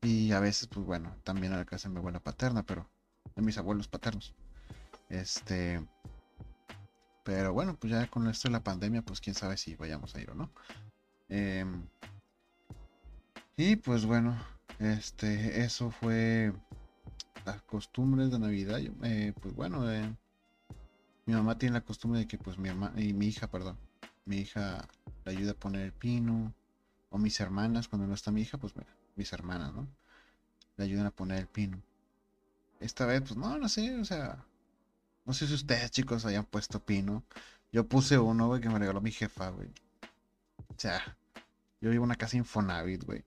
Speaker 1: Y a veces, pues bueno, también a la casa de mi abuela paterna, pero de mis abuelos paternos. Este. Pero bueno, pues ya con esto de la pandemia, pues quién sabe si vayamos a ir o no. Em, y pues bueno, Este, eso fue las costumbres de Navidad. Eh, pues bueno, eh, mi mamá tiene la costumbre de que pues mi mamá y mi hija, perdón, mi hija le ayuda a poner el pino. O mis hermanas, cuando no está mi hija, pues mis hermanas, ¿no? Le ayudan a poner el pino. Esta vez, pues no, no sé, o sea, no sé si ustedes, chicos, hayan puesto pino. Yo puse uno, güey, que me regaló mi jefa, güey. O sea, yo vivo en una casa Infonavit, güey.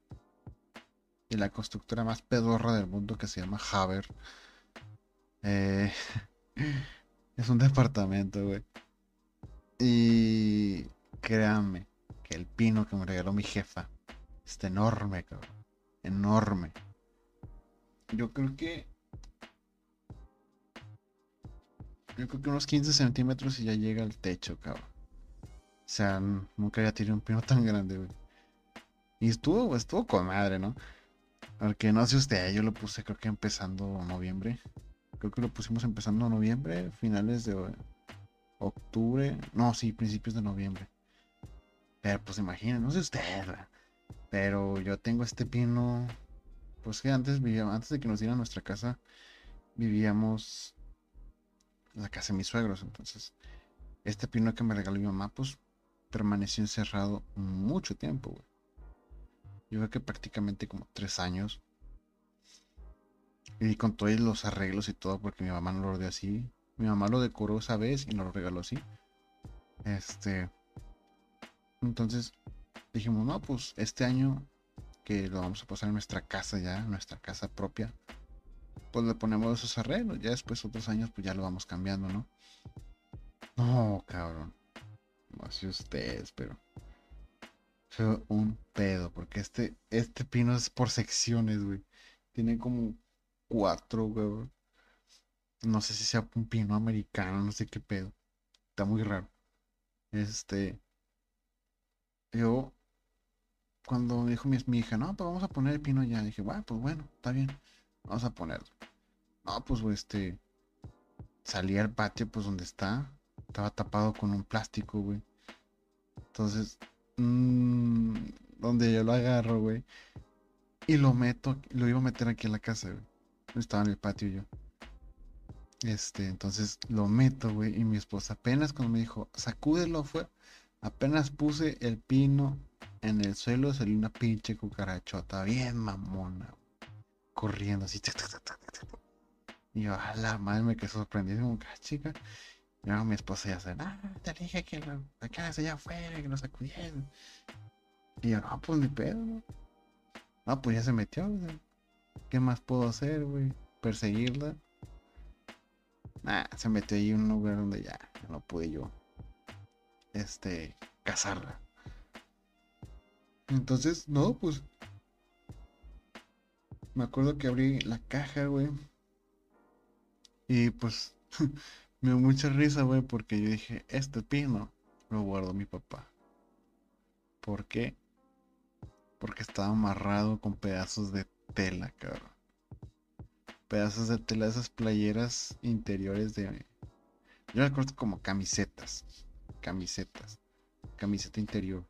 Speaker 1: Y la constructora más pedorra del mundo que se llama Haber. Eh, es un departamento, güey. Y créanme que el pino que me regaló mi jefa está enorme, cabrón. Enorme. Yo creo que Yo creo que unos 15 centímetros y ya llega al techo, cabrón. O sea, nunca había tirado un pino tan grande, güey. Y estuvo, estuvo con madre, ¿no? Porque no sé usted, yo lo puse creo que empezando noviembre. Creo que lo pusimos empezando noviembre, finales de octubre. No, sí, principios de noviembre. Pero pues imaginen, no sé usted, pero yo tengo este pino. Pues que antes vivíamos, antes de que nos dieran nuestra casa, vivíamos la casa de mis suegros. Entonces, este pino que me regaló mi mamá, pues permaneció encerrado mucho tiempo. Yo creo que prácticamente como tres años. Y con todos los arreglos y todo, porque mi mamá no lo ordenó así. Mi mamá lo decoró esa vez y nos lo regaló así. Este. Entonces dijimos, no, pues este año que lo vamos a pasar en nuestra casa ya, nuestra casa propia, pues le ponemos esos arreglos. Ya después, otros años, pues ya lo vamos cambiando, ¿no? No, cabrón. No sé ustedes, pero. Fue un pedo, porque este, este pino es por secciones, güey. Tiene como cuatro, güey. No sé si sea un pino americano, no sé qué pedo. Está muy raro. Este. Yo. Cuando me dijo mi, hija, no, pues vamos a poner el pino ya. Dije, bueno, pues bueno, está bien. Vamos a ponerlo. No, pues este. Salí al patio, pues donde está. Estaba tapado con un plástico, güey. Entonces. Mmm, donde yo lo agarro, güey. Y lo meto. Lo iba a meter aquí en la casa, güey. Estaba en el patio yo. Este, entonces lo meto, güey. Y mi esposa apenas cuando me dijo, sacúdelo, fue. Apenas puse el pino en el suelo, salió una pinche cucarachota. Bien mamona, corriendo así. Y yo, a la madre me quedé sorprendido, como ah, chica. Y luego mi esposa ya se, ah, te dije que lo sacaras allá afuera, que lo sacudieran. Y yo, no, pues ni pedo, ¿no? No, pues ya se metió, ¿Qué más puedo hacer, güey? ¿Perseguirla? Nah, se metió ahí en un lugar donde ya, ya no pude yo, este, cazarla. Entonces, no, pues me acuerdo que abrí la caja, güey. Y pues me dio mucha risa, güey, porque yo dije, este pino lo guardó mi papá. ¿Por qué? Porque estaba amarrado con pedazos de tela, cabrón. Pedazos de tela, esas playeras interiores de... Yo las corto como camisetas. Camisetas. Camiseta interior.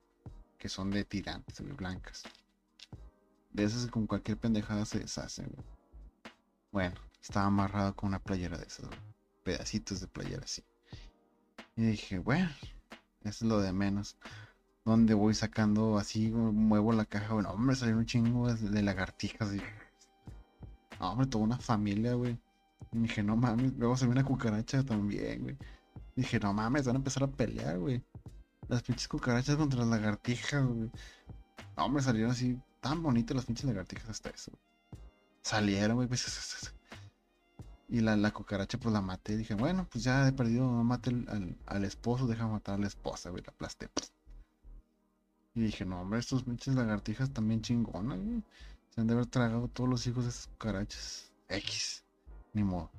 Speaker 1: Que son de tirantes, blancas. De esas con cualquier pendejada se deshacen. Bueno, estaba amarrado con una playera de esas, Pedacitos de playera así. Y dije, bueno, eso es lo de menos. Donde voy sacando así, muevo la caja, bueno, hombre, salió un chingo de lagartijas. No, hombre, toda una familia, güey. Y dije, no mames, luego se ve una cucaracha también, güey. Dije, no mames, van a empezar a pelear, güey. Las pinches cucarachas contra las lagartijas, güey. No, hombre, salieron así tan bonitas las pinches lagartijas hasta eso. Salieron, güey. Pues, y la, la, cucaracha, pues la maté. Dije, bueno, pues ya he perdido, no mate al, al, esposo, deja matar a la esposa, güey. La aplasté. Y dije, no, hombre, estos pinches lagartijas también chingonas, güey. Se han de haber tragado todos los hijos de esas cucarachas. X. Ni modo.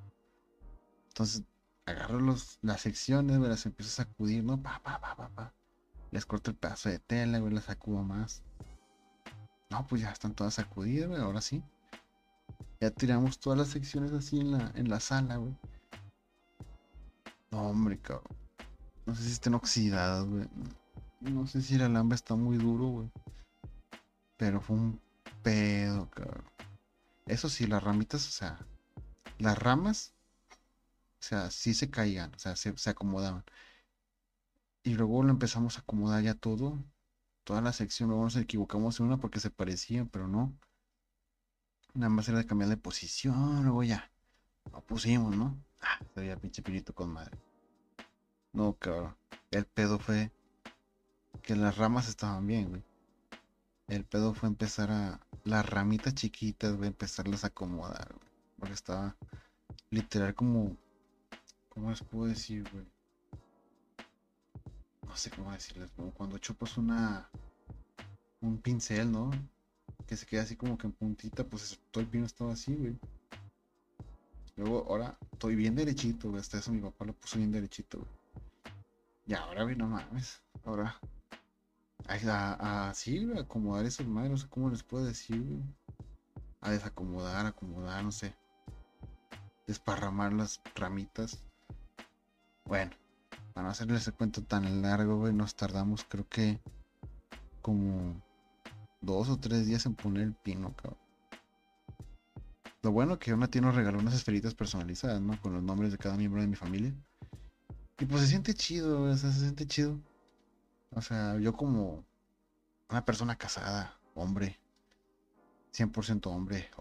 Speaker 1: Entonces, agarro los, las secciones, güey, las empiezo a sacudir, ¿no? Pa, pa, pa, pa, pa. Les corto el pedazo de tela, güey, las sacudo más. No, pues ya están todas sacudidas, güey, ahora sí. Ya tiramos todas las secciones así en la, en la sala, güey. No, hombre, cabrón. No sé si estén oxidadas, güey. No sé si el alambre está muy duro, güey. Pero fue un pedo, cabrón. Eso sí, las ramitas, o sea, las ramas, o sea, sí se caían, o sea, se, acomodaban. Y luego lo empezamos a acomodar ya todo, toda la sección, luego nos equivocamos en una porque se parecía, pero no. Nada más era de cambiar de posición, luego ya. Lo pusimos, ¿no? Ah, sería pinche pirito con madre. No, cabrón. El pedo fue que las ramas estaban bien, güey. El pedo fue empezar a. Las ramitas chiquitas, güey, empezarlas a acomodar, güey. Porque estaba literal como. ¿Cómo les puedo decir, güey? No sé cómo decirles, como cuando chupas una. Un pincel, ¿no? Que se queda así como que en puntita, pues todo el pino estaba así, güey. Luego, ahora estoy bien derechito, güey. Hasta eso mi papá lo puso bien derechito, güey. Y ahora, güey, no mames. Ahora a, así, acomodar esas madres, no sé cómo les puedo decir, A desacomodar, acomodar, no sé. Desparramar las ramitas. Bueno, para no hacerles el cuento tan largo, güey, nos tardamos creo que como dos o tres días en poner el pino. Lo bueno que una tía nos regaló unas esferitas personalizadas, ¿no? Con los nombres de cada miembro de mi familia. Y pues se siente chido, se siente chido. O sea, yo como una persona casada, hombre, 100% hombre,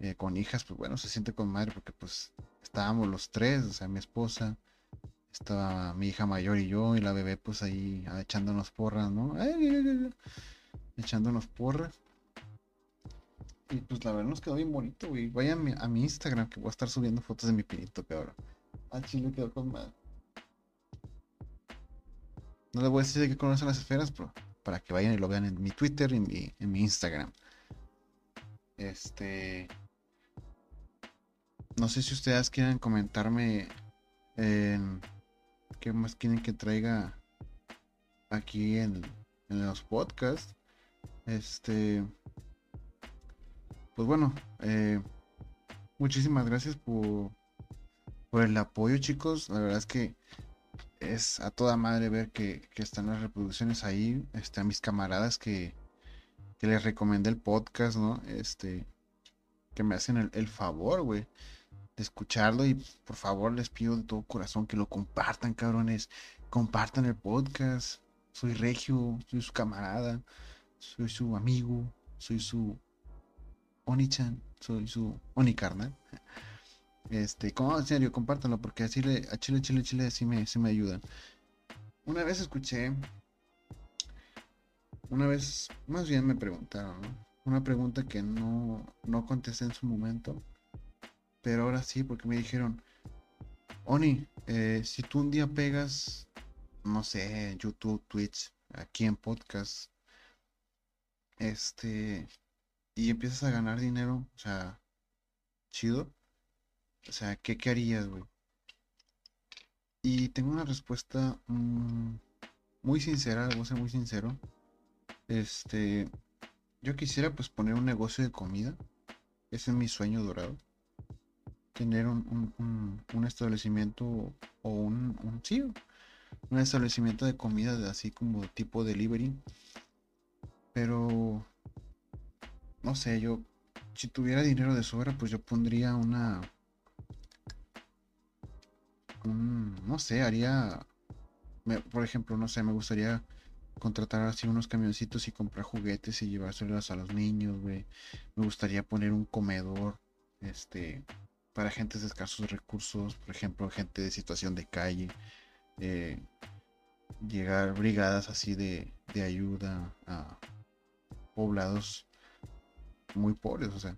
Speaker 1: eh, con hijas, pues bueno, se siente con madre porque pues estábamos los tres, o sea, mi esposa, estaba mi hija mayor y yo, y la bebé pues ahí ah, echándonos porras, ¿no? echándonos porras. Y pues la verdad nos quedó bien bonito, güey. Vayan a mi, Instagram que voy a estar subiendo fotos de mi pinito, cabrón. Ah, chile quedó con madre. No les voy a decir de qué conocen las esferas, pero para que vayan y lo vean en mi Twitter y en mi, Instagram. Este. No sé si ustedes quieren comentarme en qué más quieren que traiga aquí en, los podcasts. Este. Pues bueno, eh, muchísimas gracias por, por el apoyo, chicos. La verdad es que es a toda madre ver que, están las reproducciones ahí. Este, a mis camaradas que, les recomendé el podcast, ¿no? Este, que me hacen el, favor, güey, de escucharlo. Y por favor, les pido de todo corazón que lo compartan, cabrones. Compartan el podcast. Soy Regio, soy su camarada, soy su amigo, soy su Onichan, soy su Onicarnal. Este, como en serio, compártanlo porque así le, a Chile, Chile, Chile sí me, sí me ayudan. Una vez escuché, una vez, más bien me preguntaron, Una pregunta que no, no contesté en su momento, pero ahora sí, porque me dijeron, Oni, eh, si tú un día pegas, no sé, YouTube, Twitch, aquí en podcast, este, y empiezas a ganar dinero, o sea, chido, o sea, ¿qué, harías, güey? Y tengo una respuesta mm, muy sincera, voy a ser muy sincero. Este, yo quisiera pues poner un negocio de comida. Ese es mi sueño dorado. Tener un, un, establecimiento o un, un, sí, un establecimiento de comida de así como tipo delivery. Pero, no sé, yo, si tuviera dinero de sobra, pues yo pondría una, no sé, haría, por ejemplo, no sé, me gustaría contratar así unos camioncitos y comprar juguetes y llevárselos a los niños, güey. Me gustaría poner un comedor, este, para gente de escasos recursos, por ejemplo, gente de situación de calle. Eh, llegar brigadas así de, de ayuda a poblados muy pobres, o sea.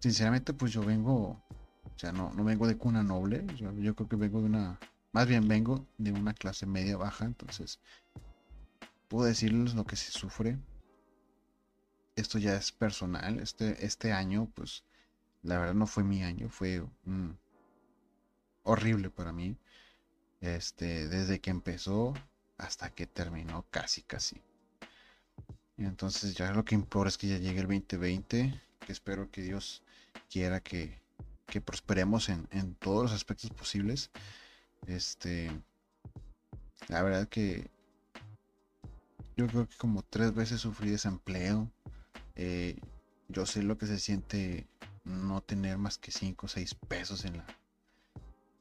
Speaker 1: Sinceramente, pues yo vengo o sea, no, no vengo de cuna noble. yo creo que vengo de una. Más bien vengo de una clase media baja. Entonces, puedo decirles lo que se sufre. Esto ya es personal. Este, este año, pues, la verdad no fue mi año. Fue horrible para mí. Este, desde que empezó hasta que terminó, casi, casi. Entonces ya lo que imploro es que ya llegue el 2020. Que espero que Dios quiera que que prosperemos en, todos los aspectos posibles. Este, la verdad que yo creo que como tres veces sufrí desempleo. Eh, yo sé lo que se siente no tener más que 5 o 6 pesos en la,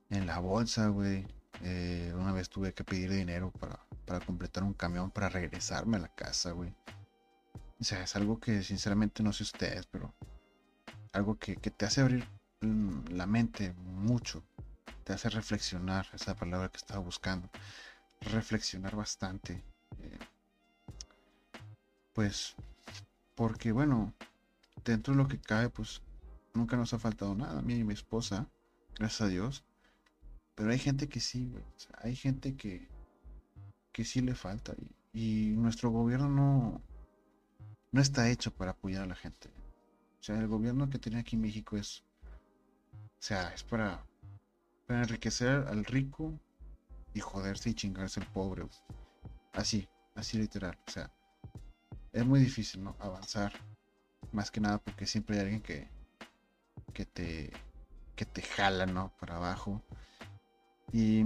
Speaker 1: en la bolsa, güey. Eh, una vez tuve que pedir dinero para, para completar un camión para regresarme a la casa, güey. O sea, es algo que sinceramente no sé ustedes, pero algo que, te hace abrir la mente mucho. Te hace reflexionar, esa palabra que estaba buscando. Reflexionar bastante. Eh, pues, porque bueno, dentro de lo que cae, pues nunca nos ha faltado nada, a mí y mi esposa, gracias a Dios. Pero hay gente que sí, hay gente que, que sí le falta. Y, nuestro gobierno no, no está hecho para apoyar a la gente. O sea, el gobierno que tiene aquí México es. O sea, es para, para enriquecer al rico y joderse y chingarse al pobre. Así, así literal. O sea, es muy difícil, ¿no? Avanzar. Más que nada porque siempre hay alguien que, que te, que te jala, ¿no? Para abajo. Y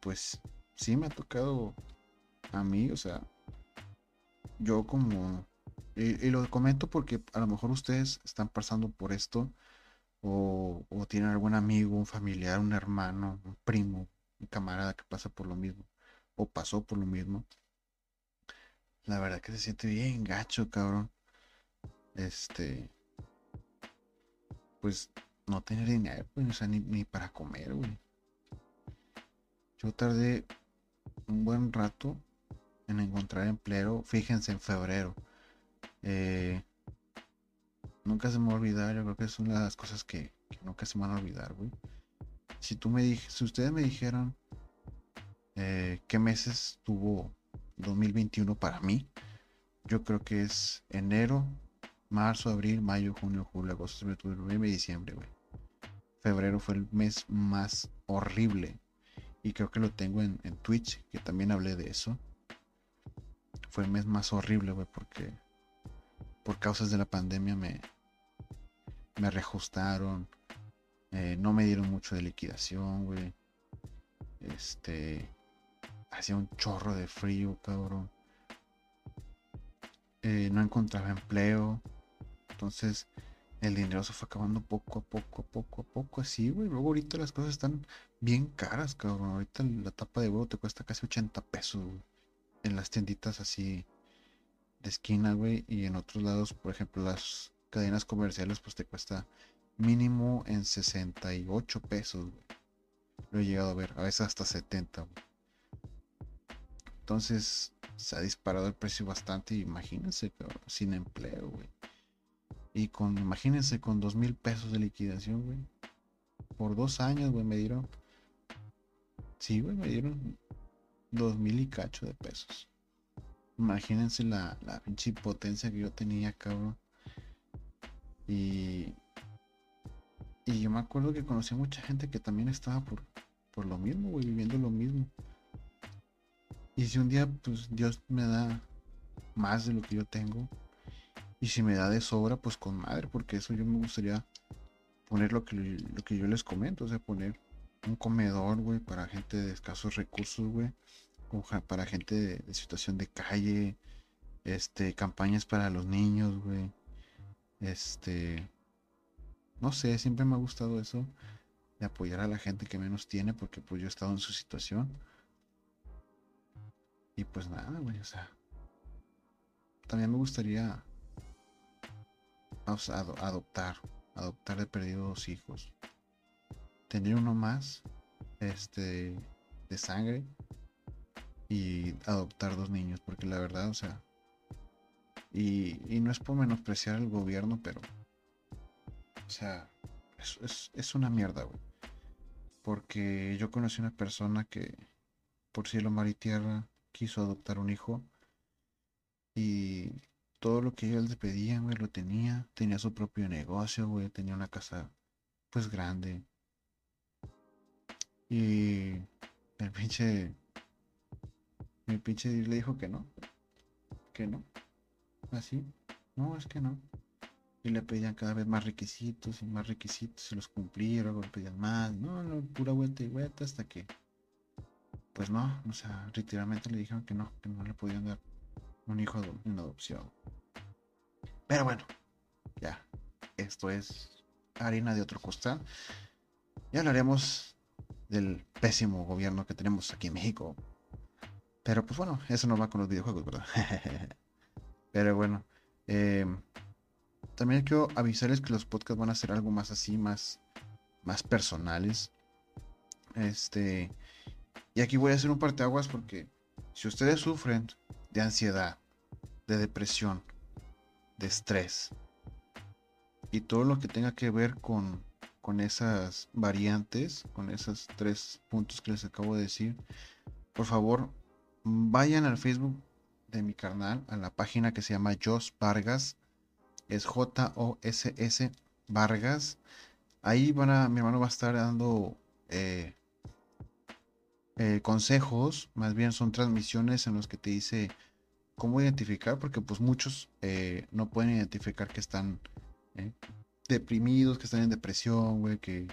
Speaker 1: pues sí me ha tocado a mí, o sea, yo como... Y, lo comento porque a lo mejor ustedes están pasando por esto o, o algún amigo, un familiar, un hermano, un primo, un camarada que pasa por lo mismo o pasó por lo mismo. La verdad que se siente bien gacho, cabrón. Este. Pues no tener dinero, pues, o sea, ni, ni para comer, güey. Yo tardé un buen rato en encontrar empleo. Fíjense, en febrero. Eh, nunca se me va a olvidar. Yo creo que es una de las cosas que, nunca se me van a olvidar, güey. Si tú me si ustedes me dijeran eh, qué meses tuvo 2021 para mí, yo creo que es enero, marzo, abril, mayo, junio, julio, agosto, septiembre, noviembre y diciembre, güey. Febrero fue el mes más horrible y creo que lo tengo en, Twitch, que también hablé de eso. Fue el mes más horrible, güey, porque por causas de la pandemia me, me reajustaron. Eh, no me dieron mucho de liquidación, güey. Este. Hacía un chorro de frío, cabrón. Eh, no encontraba empleo. Entonces, el dinero se fue acabando poco a poco, a poco a poco, así, güey. Luego ahorita las cosas están bien caras, cabrón. Ahorita la tapa de huevo te cuesta casi 80 pesos, En las tienditas así de esquina, güey. Y en otros lados, por ejemplo, las cadenas comerciales, pues te cuesta mínimo en 68 pesos, güey. Lo he llegado a ver, a veces hasta 70, güey. Entonces, se ha disparado el precio bastante. Imagínense, sin empleo, güey. Y con, imagínense, con dos mil pesos de liquidación, güey. Por dos años, güey, me dieron. Sí, güey, me dieron dos mil y cacho de pesos. Imagínense la, la pinche potencia que yo tenía, cabrón. Y. Y yo me acuerdo que conocí a mucha gente que también estaba por, por lo mismo, güey, viviendo lo mismo. Y si un día, pues Dios me da más de lo que yo tengo, y si me da de sobra, pues con madre, porque eso yo me gustaría poner lo que, lo que yo les comento, o sea, poner un comedor, güey, para gente de escasos recursos, güey, para gente de, situación de calle, este, campañas para los niños, güey, este, no sé, siempre me ha gustado eso, de apoyar a la gente que menos tiene, porque pues yo he estado en su situación. Y pues nada, güey, o sea, también me gustaría Vamos a adoptar, adoptar de perdido dos hijos. Tener uno más, este, de sangre y adoptar dos niños, porque la verdad, o sea, y, no es por menospreciar el gobierno, pero, o sea, es, es una mierda, güey. Porque yo conocí una persona que, por cielo, mar y tierra, quiso adoptar un hijo y todo lo que ellos le pedían, güey, lo tenía. Tenía su propio negocio, güey. Tenía una casa, pues, grande. Y el pinche... El pinche le dijo que no. Que no. Así. No, es que no. Y le pedían cada vez más requisitos y más requisitos. Se los cumplía, luego le pedían más. No, pura vuelta y vuelta hasta que... Pues no, o sea, literalmente le dijeron que no, que no le podían dar un hijo en adopción. Pero bueno, ya, esto es harina de otro costal. Y hablaremos del pésimo gobierno que tenemos aquí en México. Pero pues bueno, eso no va con los videojuegos, ¿verdad? Pero bueno, eh, también quiero avisarles que los podcasts van a ser algo más así, más, más personales. Este, y aquí voy a hacer un parteaguas porque si ustedes sufren de ansiedad, de depresión, de estrés y todo lo que tenga que ver con, con esas variantes, con esos tres puntos que les acabo de decir, por favor vayan al Facebook de mi canal, a la página que se llama Jos Vargas, es J-O-S-S Vargas. Ahí van a, mi hermano va a estar dando eh, eh, consejos, más bien son transmisiones en los que te dice cómo identificar, porque pues muchos eh, no pueden identificar que están deprimidos, que están en depresión, güey, que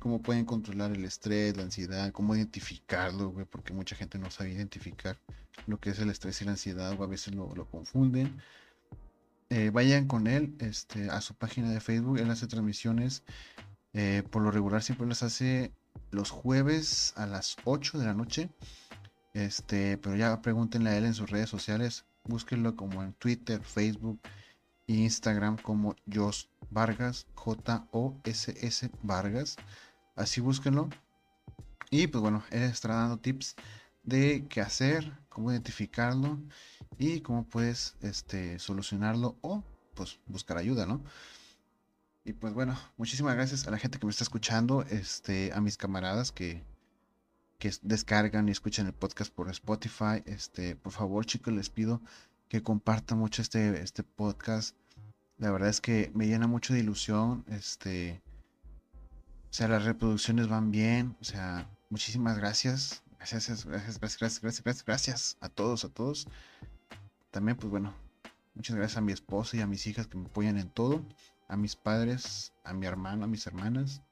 Speaker 1: cómo pueden controlar el estrés, la ansiedad, cómo identificarlo, güey, porque mucha gente no sabe identificar lo que es el estrés y la ansiedad, o a veces lo, confunden. Eh, vayan con él este, a su página de Facebook. Él hace transmisiones. Eh, por lo regular siempre las hace los jueves a las 8 de la noche. Este, pero ya pregúntenle a él en sus redes sociales. Búsquenlo como en Twitter, Facebook e Instagram como Jos Vargas, J-O-S-S Vargas. Así búsquenlo. Y pues bueno, él estará dando tips de qué hacer, cómo identificarlo y cómo puedes este, solucionarlo o pues buscar ayuda, ¿no? Y pues bueno, muchísimas gracias a la gente que me está escuchando, este, a mis camaradas que, que descargan y escuchan el podcast por Spotify. Este, por favor, chicos, les pido que compartan mucho este, este podcast. La verdad es que me llena mucho de ilusión. Este, sea, las reproducciones van bien. O sea, muchísimas gracias. Gracias, gracias, gracias, gracias, gracias, gracias a todos, a todos. También, pues bueno, muchas gracias a mi esposa y a mis hijas que me apoyan en todo. A mis padres, a mi hermano, a mis hermanas.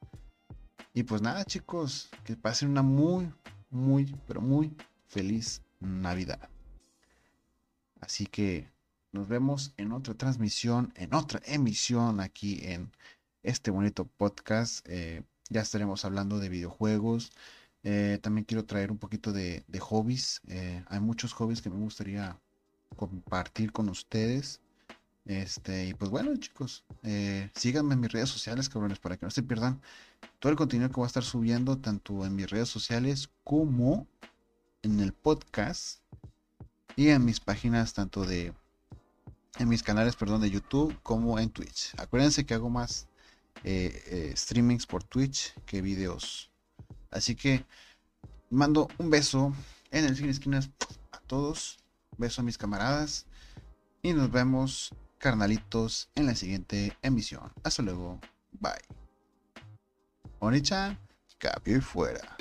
Speaker 1: Y pues nada, chicos, que pasen una muy, muy, pero muy feliz Navidad. Así que nos vemos en otra transmisión, en otra emisión aquí en este bonito podcast. Eh, ya estaremos hablando de videojuegos, eh, también quiero traer un poquito de, hobbies. Eh, hay muchos hobbies que me gustaría compartir con ustedes. Este, y pues bueno, chicos, eh, síganme en mis redes sociales, cabrones, para que no se pierdan todo el contenido que voy a estar subiendo, tanto en mis redes sociales como en el podcast y en mis páginas, tanto de en mis canales, perdón, de YouTube como en Twitch. Acuérdense que hago más streamings por Twitch que videos Así que mando un beso en el cine esquinas a todos. Beso a mis camaradas. Y nos vemos, carnalitos, en la siguiente emisión. Hasta luego. Bye. Onichan, cambio y fuera.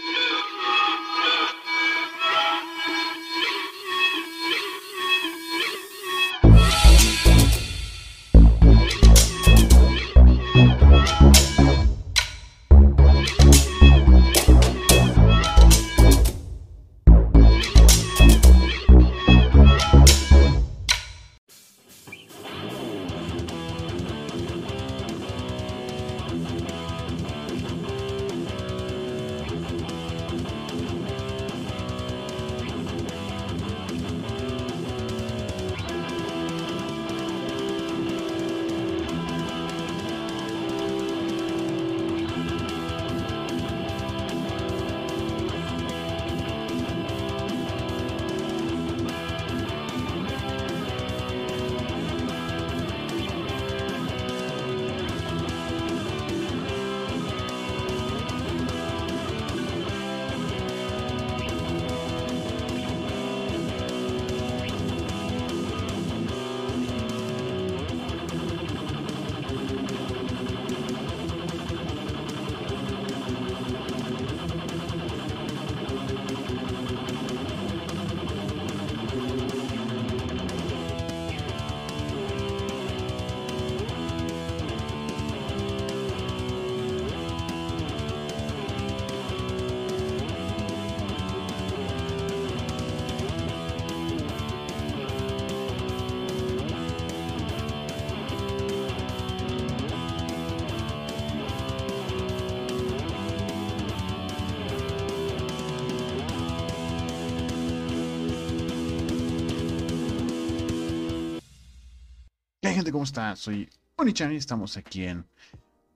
Speaker 1: ¿Qué hay, gente? ¿Cómo está? Soy Onichan y estamos aquí en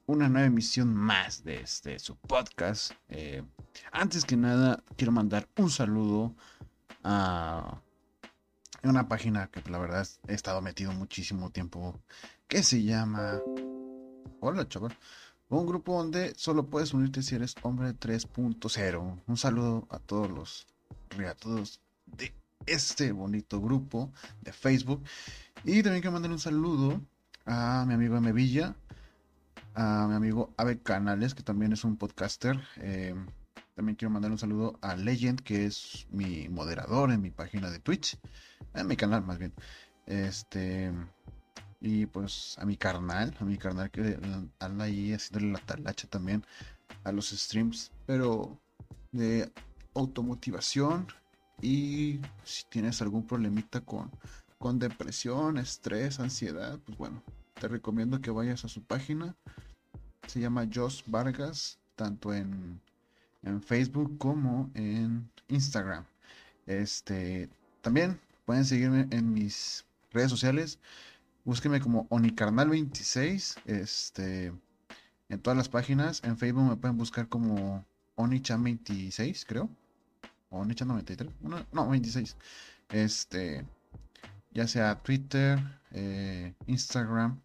Speaker 1: una nueva emisión más de este su podcast. Eh, antes que nada, quiero mandar un saludo a una página que la verdad he estado metido muchísimo tiempo que se llama Hola, chaval. Un grupo donde solo puedes unirte si eres hombre 3.0. Un saludo a todos los a todos de este bonito grupo de Facebook. Y también quiero mandar un saludo a mi amigo M. Villa, a mi amigo Ave Canales, que también es un podcaster. Eh, también quiero mandar un saludo a Legend, que es mi moderador en mi página de Twitch, en mi canal más bien. Este. Y pues a mi carnal, a mi carnal que anda ahí haciéndole la talacha también a los streams, pero de automotivación y si tienes algún problemita con, con depresión, estrés, ansiedad, pues bueno, te recomiendo que vayas a su página. Se llama Jos Vargas, tanto en, en Facebook como en Instagram. Este, también pueden seguirme en mis redes sociales. Búsquenme como Onicarnal26. Este, en todas las páginas. En Facebook me pueden buscar como Onichan26, creo o Necha 93, no, 26. Este, ya sea Twitter, eh, Instagram,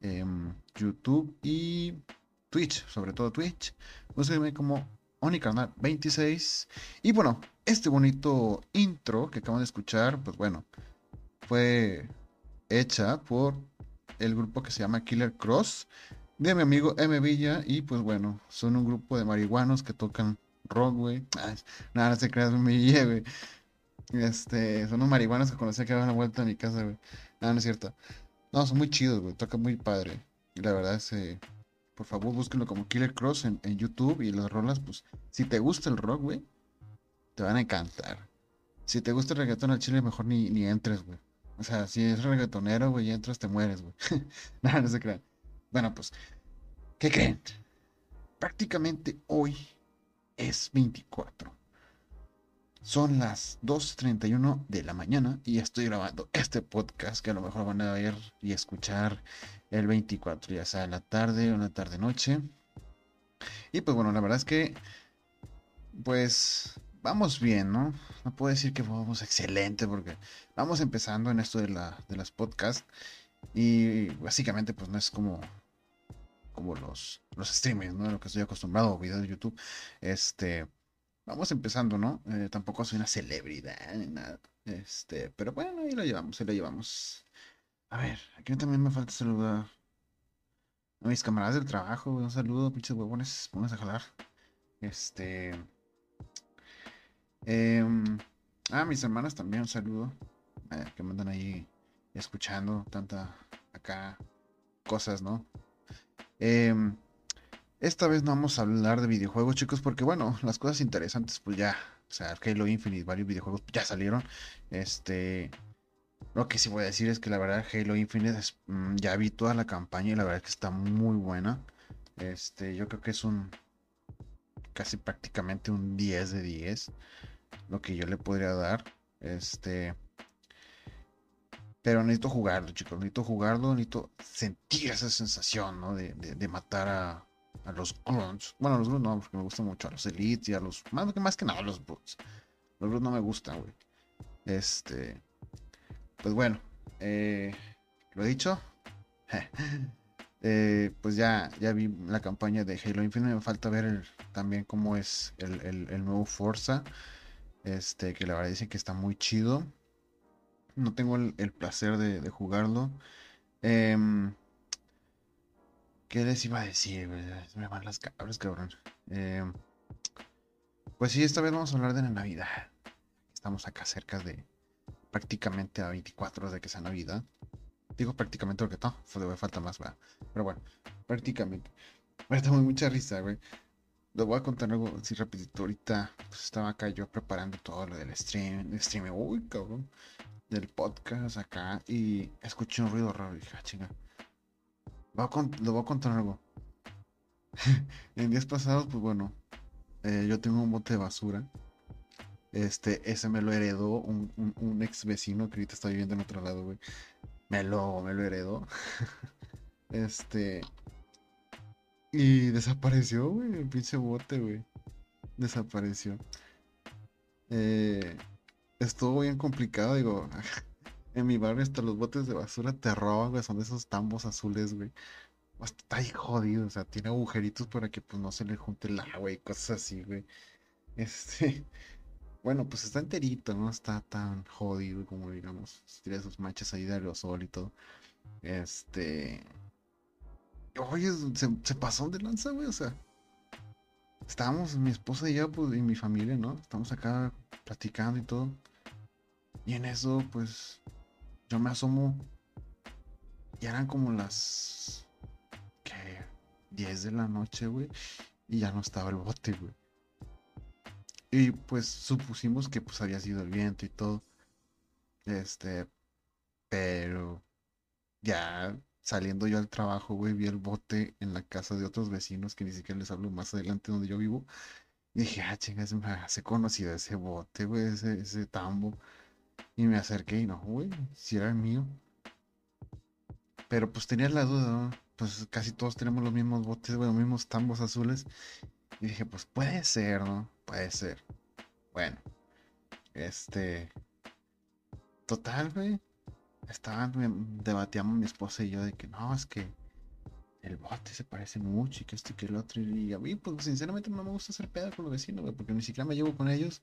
Speaker 1: em, YouTube y Twitch, sobre todo Twitch. Búsquenme como Onicarnal 26. Y bueno, este bonito intro que acaban de escuchar, pues bueno, fue hecha por el grupo que se llama Killer Cross de mi amigo M Villa y pues bueno, son un grupo de marihuanos que tocan rock, güey. Nada, no se creas, mi güey. Este, son unos marihuanos que conocía que daban la vuelta a mi casa, güey. Nada, no es cierto. No, son muy chidos, güey. Toca muy padre. La verdad es, eh, por favor, búsquenlo como Killer Cross en, YouTube y las rolas, pues, si te gusta el rock, güey, te van a encantar. Si te gusta el reggaetón al chile, mejor ni, ni entres, güey. O sea, si es reggaetonero, güey, entras, te mueres, güey. Nada, no se crean. Bueno, pues, ¿qué creen? Prácticamente hoy es 24. Son las 2.31 de la mañana y estoy grabando este podcast que a lo mejor van a ver y escuchar el 24, ya sea la tarde o la tarde-noche. Y pues bueno, la verdad es que pues vamos bien, ¿no? No puedo decir que vamos excelente porque vamos empezando en esto de, la, de las podcasts y básicamente pues no es como como los, los streamers, ¿no? Lo que estoy acostumbrado, videos de YouTube. Este, vamos empezando, ¿no? Eh, tampoco soy una celebridad ni nada. Este, pero bueno, ahí lo llevamos, ahí lo llevamos. A ver, aquí también me falta saludar a mis camaradas del trabajo. Un saludo, pinches huevones, vamos a jalar. Este. Eh, ah, mis hermanas también, un saludo. Eh, que me andan ahí escuchando tanta acá cosas, ¿no? Em, esta vez no vamos a hablar de videojuegos, chicos, porque bueno, las cosas interesantes, pues ya, o sea, Halo Infinite, varios videojuegos ya salieron. Este, lo que sí voy a decir es que la verdad Halo Infinite mm, ya vi toda la campaña y la verdad es que está muy buena. Este, yo creo que es un casi prácticamente un 10 de 10 lo que yo le podría dar. Este, pero necesito jugarlo, chicos. Necesito jugarlo, necesito sentir esa sensación, ¿no? De, matar a, los grunts. Bueno, a los grunts no, porque me gustan mucho. A los elites y a los. Más, más que nada a los brutes. Los brutes no me gustan, güey. Este. Pues bueno. Eh, Lo he dicho. Eh, pues ya, ya vi la campaña de Halo Infinite. Me falta ver también cómo es el, el, nuevo Forza. Este, que la verdad dicen que está muy chido no tengo el, placer de, jugarlo. Em, ¿Qué les iba a decir? Me van las cabras, cabrón. Em, pues sí, esta vez vamos a hablar de la Navidad. Estamos acá cerca de prácticamente a 24 de que sea Navidad. Digo prácticamente porque no, me falta más, ¿verdad? Pero bueno, prácticamente. Me muy mucha risa, güey. Les voy a contar algo así rapidito. Ahorita pues, estaba acá yo preparando todo lo del stream. El stream. Uy, cabrón del podcast acá y escuché un ruido raro y dije, ah, chinga. Le voy a contar algo. en días pasados, pues bueno, eh, yo tengo un bote de basura. Este, ese me lo heredó un, ex vecino que ahorita está viviendo en otro lado, güey. me lo, me lo heredó. este. Y desapareció, güey, el pinche bote, güey. Desapareció. Eh, estuvo bien complicado, digo. en mi barrio hasta los botes de basura te roban, güey. Son de esos tambos azules, güey. Está ahí jodido, o sea, tiene agujeritos para que pues no se le junte el agua y cosas así, güey. Este. Bueno, pues está enterito, no está tan jodido como digamos. Tiene sus manchas ahí de aerosol y todo. Este. Oye, se, pasó de lanza, güey, o sea. Estábamos, mi esposa y yo, pues, y mi familia, ¿no? Estamos acá platicando y todo. Y en eso, pues, yo me asomo. Y eran como las. ¿Qué? 10 de la noche, güey. Y ya no estaba el bote, güey. Y pues supusimos que pues había sido el viento y todo. Este. Pero. Ya saliendo yo al trabajo, güey, vi el bote en la casa de otros vecinos que ni siquiera les hablo más adelante donde yo vivo. Y dije, ah, chingas, me hace conocido ese bote, güey, ese, ese tambo. Y me acerqué y no, güey, si era el mío. Pero pues tenía la duda, ¿no? Pues casi todos tenemos los mismos botes, güey, los mismos tambos azules. Y dije, pues puede ser, ¿no? Puede ser. Bueno, este. Total, güey estaban, debatíamos mi esposa y yo de que no, es que el bote se parece mucho y que esto y que el otro. Y a mí, pues sinceramente no me gusta hacer pedo con los vecinos, porque ni siquiera me llevo con ellos.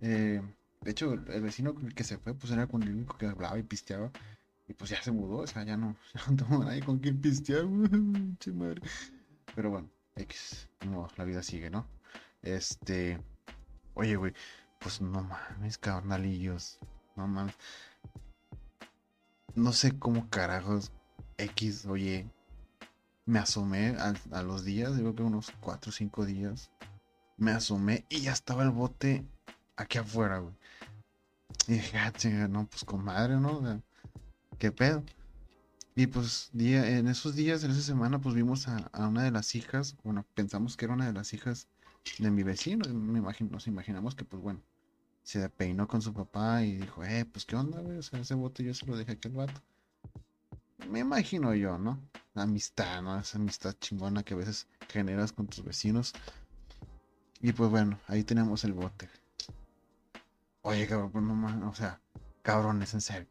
Speaker 1: Eh, de hecho, el, vecino que se fue, pues era con el único que hablaba y pisteaba. Y pues ya se mudó, o sea, ya no, ya no tengo nadie con quien pistear, madre. Pero bueno, X, no, la vida sigue, ¿no? Este, oye, güey, pues no mames, carnalillos, no mames no sé cómo carajos X, oye, me asomé a, los días, digo que unos 4 o 5 días, me asomé y ya estaba el bote aquí afuera, güey. Y dije, ah, no, pues comadre, ¿no? ¿Qué pedo? Y pues día, en esos días, en esa semana, pues vimos a, una de las hijas, bueno, pensamos que era una de las hijas de mi vecino, me imagino, nos imaginamos que pues bueno, se peinó con su papá y dijo, eh, pues qué onda, güey, o sea, ese bote yo se lo dejé aquí al vato. Me imagino yo, ¿no? Amistad, ¿no? Esa amistad chingona que a veces generas con tus vecinos. Y pues bueno, ahí tenemos el bote. Oye, cabrón, pues no más, o sea, cabrones, en serio.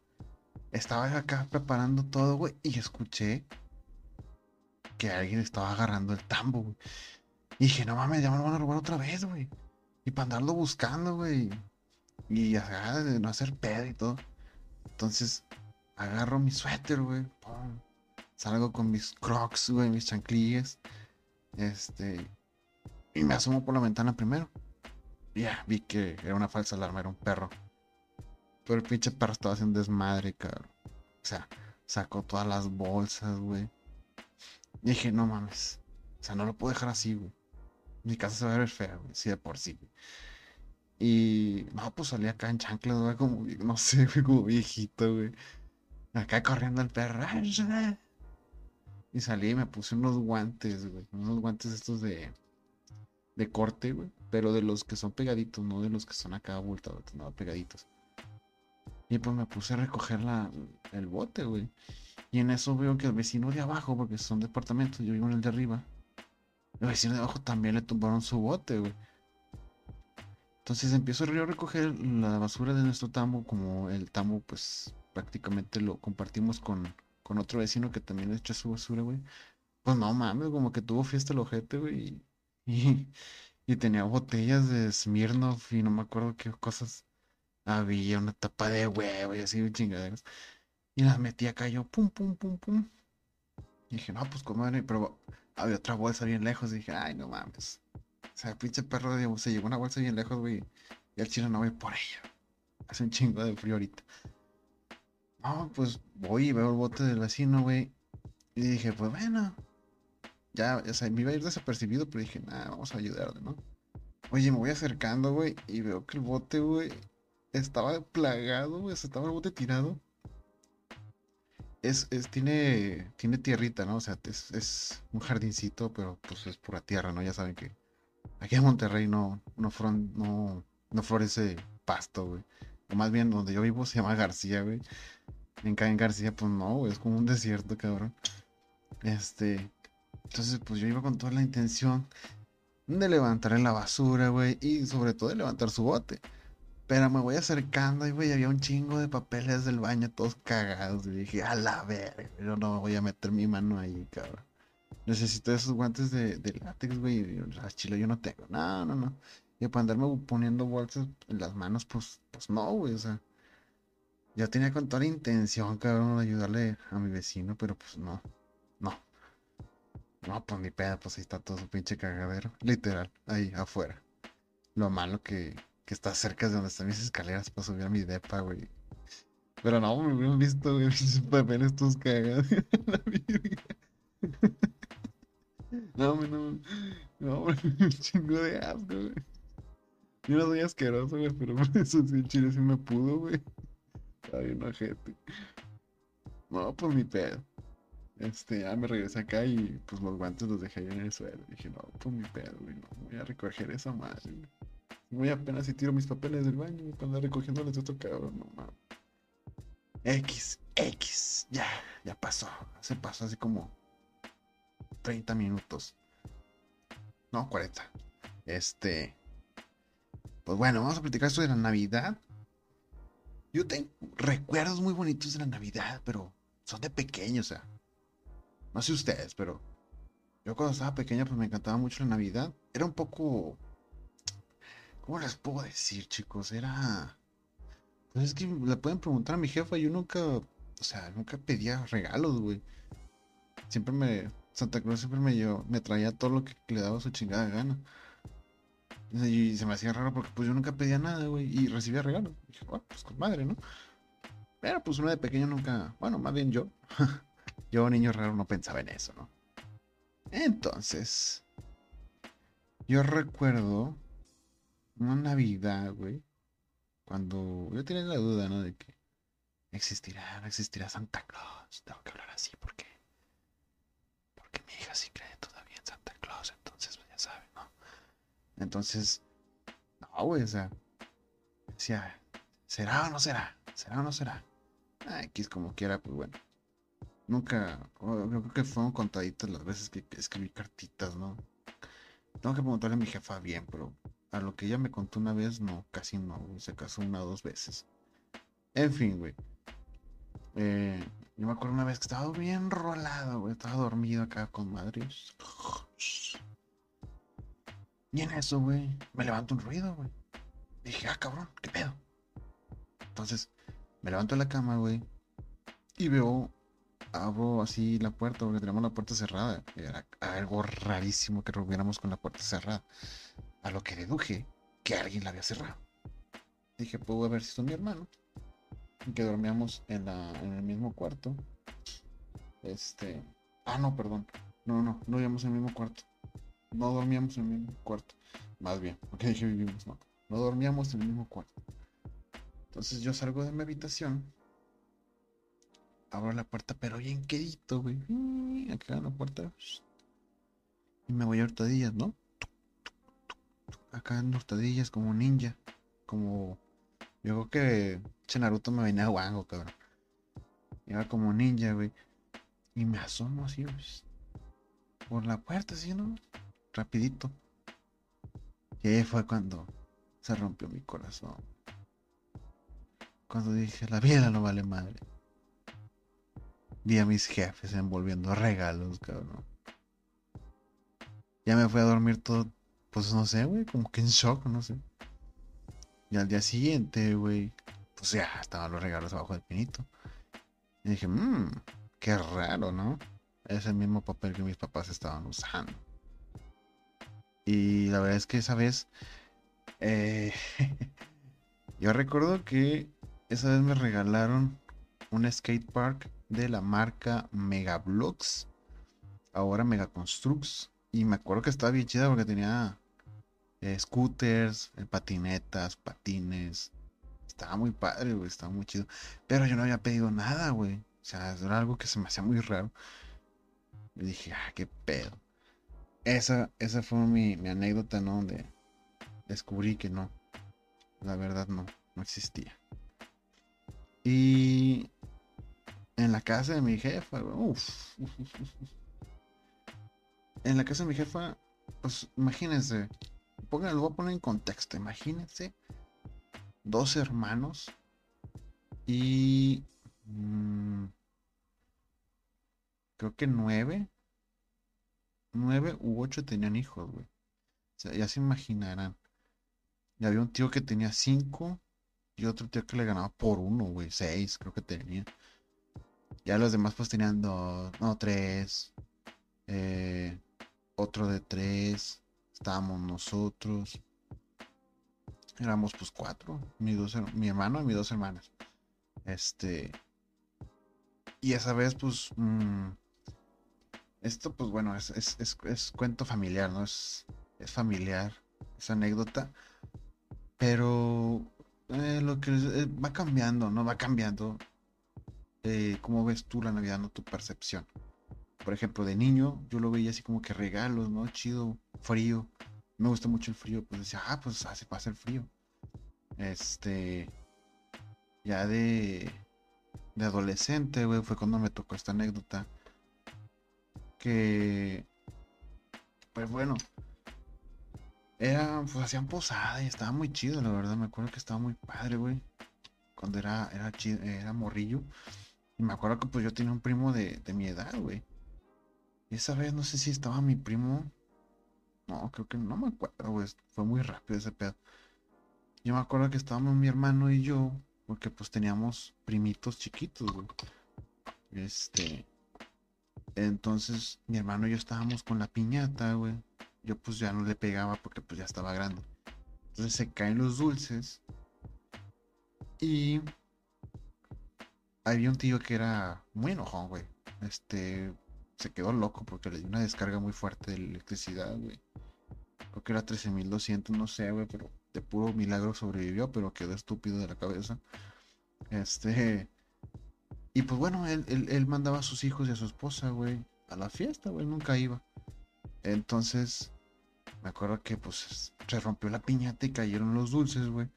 Speaker 1: Estaba acá preparando todo, güey, y escuché que alguien estaba agarrando el tambo, güey. Y dije, no mames, ya me lo van a robar otra vez, güey. Y para andarlo buscando, güey. Y de no hacer pedo y todo. Entonces, agarro mi suéter, güey. Salgo con mis crocs, güey, mis chanclillas. Este. Y me asomo por la ventana primero. Ya, vi que era una falsa alarma, era un perro. Pero el pinche perro estaba haciendo desmadre, cabrón. O sea, sacó todas las bolsas, güey. Y dije, no mames. O sea, no lo puedo dejar así, güey. Mi casa se va a ver fea, güey. Sí, de por sí, güey. Y no, pues salí acá en chanclas, güey, como, no sé, güey, como viejito, güey. Acá corriendo el perro. Y salí y me puse unos guantes, güey. Unos guantes estos de, de corte, güey. Pero de los que son pegaditos, no de los que son acá abultados, no, pegaditos. Y pues me puse a recoger la, el bote, güey. Y en eso veo que el vecino de abajo, porque son departamentos, yo vivo en el de arriba. El vecino de abajo también le tumbaron su bote, güey. Entonces empiezo a recoger la basura de nuestro tambo, como el tambo pues prácticamente lo compartimos con, con otro vecino que también echa su basura, güey. Pues no mames, como que tuvo fiesta el ojete, güey. Y, y, tenía botellas de Smirnoff y no me acuerdo qué cosas había, una tapa de huevo y así, chingaderas. Y las metí acá yo, pum, pum, pum, pum. Y dije, no, pues comadre, pero había otra bolsa bien lejos. Y dije, ay, no mames. O sea, el pinche perro digamos, se llevó una bolsa bien lejos, güey. Y el chino no voy por ella. Hace un chingo de frío ahorita. No, pues voy y veo el bote del vecino, güey. Y dije, pues bueno. Ya, o sea, me iba a ir desapercibido, pero dije, nada, vamos a ayudarle, ¿no? Oye, me voy acercando, güey, y veo que el bote, güey, estaba plagado, güey, estaba el bote tirado. Es, es, tiene, tiene tierrita, ¿no? O sea, es, es un jardincito, pero pues es pura tierra, ¿no? Ya saben que Aquí en Monterrey no, no, no, no florece pasto, güey. O más bien donde yo vivo se llama García, güey. En Caen García, pues no, güey, es como un desierto, cabrón. Este. Entonces, pues yo iba con toda la intención de levantar la basura, güey, y sobre todo de levantar su bote. Pero me voy acercando y, güey, había un chingo de papeles del baño todos cagados. Y dije, a la verga, yo no voy a meter mi mano ahí, cabrón. Necesito esos guantes de, látex, güey. Chile yo no tengo. No, no, no. Y para andarme poniendo bolsas en las manos, pues, pues no, güey. O sea, ya tenía con toda la intención, cabrón, de ayudarle a mi vecino, pero pues. No. No, pues ni pedo, pues ahí está todo su pinche cagadero. Literal, ahí afuera. Lo malo que, que está cerca de donde están mis escaleras para subir a mi depa, güey. Pero no, me hubieran visto, güey, mis papeles todos cagados. la no, no, no, un chingo de asco, güey. Yo no soy asqueroso, güey, pero eso sí, chile sí me pudo, güey. Ay, una gente. No, pues mi pedo. Este, ya me regresé acá y pues los guantes los dejé ahí en el suelo. Dije, no, pues mi pedo, güey, no voy a recoger esa madre, güey. Muy apenas si tiro mis papeles del baño para andar recogiéndoles otro cabrón, no mames. X, X, ya, ya pasó. Se pasó así como 30 minutos. No, 40. Este. Pues bueno, vamos a platicar esto de la Navidad. Yo tengo recuerdos muy bonitos de la Navidad, pero son de pequeño, o sea. No sé ustedes, pero yo cuando estaba pequeño, pues me encantaba mucho la Navidad. Era un poco. ¿Cómo les puedo decir, chicos? Era. Pues es que le pueden preguntar a mi jefa. Yo nunca. O sea, nunca pedía regalos, güey. Siempre me. Santa Cruz siempre me, yo, me traía todo lo que le daba su chingada gana. Y se me hacía raro porque pues yo nunca pedía nada, güey. Y recibía regalos. dije, bueno, pues con madre, ¿no? Pero pues uno de pequeño nunca. Bueno, más bien yo. yo, niño raro, no pensaba en eso, ¿no? Entonces. Yo recuerdo una Navidad, güey. Cuando yo tenía la duda, ¿no? De que existirá, no existirá Santa Claus. Tengo que hablar así porque mi hija sí cree todavía en Santa Claus, entonces pues, ya sabe, ¿no? Entonces, no, güey, o sea, decía, ¿será o no será? ¿Será o no será? Ah, X como quiera, pues bueno. Nunca, creo que fueron contaditas las veces que escribí cartitas, ¿no? Tengo que preguntarle a mi jefa bien, pero a lo que ella me contó una vez, no, casi no, Se casó una o dos veces. En fin, güey. Eh, yo me acuerdo una vez que estaba bien rolado, güey. Estaba dormido acá con madre. Y en eso, güey, me levanto un ruido, güey. Dije, ah, cabrón, ¿qué pedo? Entonces, me levanto de la cama, güey. Y veo, abro así la puerta, porque tenemos la puerta cerrada. Era algo rarísimo que rompiéramos con la puerta cerrada. A lo que deduje que alguien la había cerrado. Dije, puedo ver si son mi hermano que dormíamos en, la, en el mismo cuarto. Este. Ah, no, perdón. No, no, no vivíamos en el mismo cuarto. No dormíamos en el mismo cuarto. Más bien, porque dije vivimos, no. No dormíamos en el mismo cuarto. Entonces yo salgo de mi habitación. Abro la puerta, pero bien quedito, güey. Acá en la puerta. Y me voy a hurtadillas, ¿no? Acá en hurtadillas como ninja. Como yo creo que che Naruto me venía guango, cabrón. Iba como ninja, güey. Y me asomo así, güey. Por la puerta, así, ¿no? Rapidito. Y ahí fue cuando se rompió mi corazón. Cuando dije, la vida no vale madre. Vi a mis jefes envolviendo regalos, cabrón. Ya me fui a dormir todo, pues no sé, güey, como que en shock, no sé. Y al día siguiente, güey, pues ya estaban los regalos abajo del pinito. Y dije, mmm, qué raro, ¿no? Es el mismo papel que mis papás estaban usando. Y la verdad es que esa vez, eh, yo recuerdo que esa vez me regalaron un skate park de la marca Megablocks, ahora Megaconstructs. Y me acuerdo que estaba bien chida porque tenía eh, scooters, eh, patinetas, patines. Estaba muy padre, güey, estaba muy chido. Pero yo no había pedido nada, güey. O sea, era algo que se me hacía muy raro. Y dije, ah, qué pedo. Esa, esa fue mi, mi anécdota, ¿no? Donde descubrí que no. La verdad no, no existía. Y En la casa de mi jefa. Uf. En la casa de mi jefa, pues imagínense. Pónganlo, lo voy a poner en contexto. Imagínense. Dos hermanos. Y. Mm, creo que nueve. Nueve u ocho tenían hijos, güey. O sea, ya se imaginarán. Y había un tío que tenía cinco. Y otro tío que le ganaba por uno, güey. Seis, creo que tenía. Ya los demás pues tenían dos, no, tres. Eh, otro de tres. Estábamos nosotros. Éramos pues cuatro. Mi, hermano y mis dos hermanas. Este. Y esa vez pues... Mmm, esto pues bueno, es, es, es, es, cuento familiar, ¿no? Es, familiar, es anécdota. Pero eh, lo que eh, va cambiando, ¿no? Va cambiando eh, cómo ves tú la Navidad, no tu percepción. Por ejemplo, de niño yo lo veía así como que regalos, ¿no? Chido, frío. Me gusta mucho el frío, pues decía, ah, pues hace pasa el frío. Este, ya de, de adolescente, güey, fue cuando me tocó esta anécdota. Que, pues bueno, era, pues hacían posada y estaba muy chido, la verdad. Me acuerdo que estaba muy padre, güey. Cuando era, era, chido, era morrillo. Y me acuerdo que pues yo tenía un primo de, mi edad, güey. Y esa vez no sé si estaba mi primo. No, creo que no me acuerdo, güey. Fue muy rápido ese pedo. Yo me acuerdo que estábamos mi hermano y yo. Porque pues teníamos primitos chiquitos, güey. Este. Entonces mi hermano y yo estábamos con la piñata, güey. Yo pues ya no le pegaba porque pues ya estaba grande. Entonces se caen los dulces. Y había un tío que era muy enojón, güey. Este, se quedó loco porque le dio una descarga muy fuerte de electricidad, güey. Creo que era 13.200, no sé, güey, pero de puro milagro sobrevivió, pero quedó estúpido de la cabeza. Este, y pues bueno, él, él mandaba a sus hijos y a su esposa, güey, a la fiesta, güey, nunca iba. Entonces, me acuerdo que pues se rompió la piñata y cayeron los dulces, güey.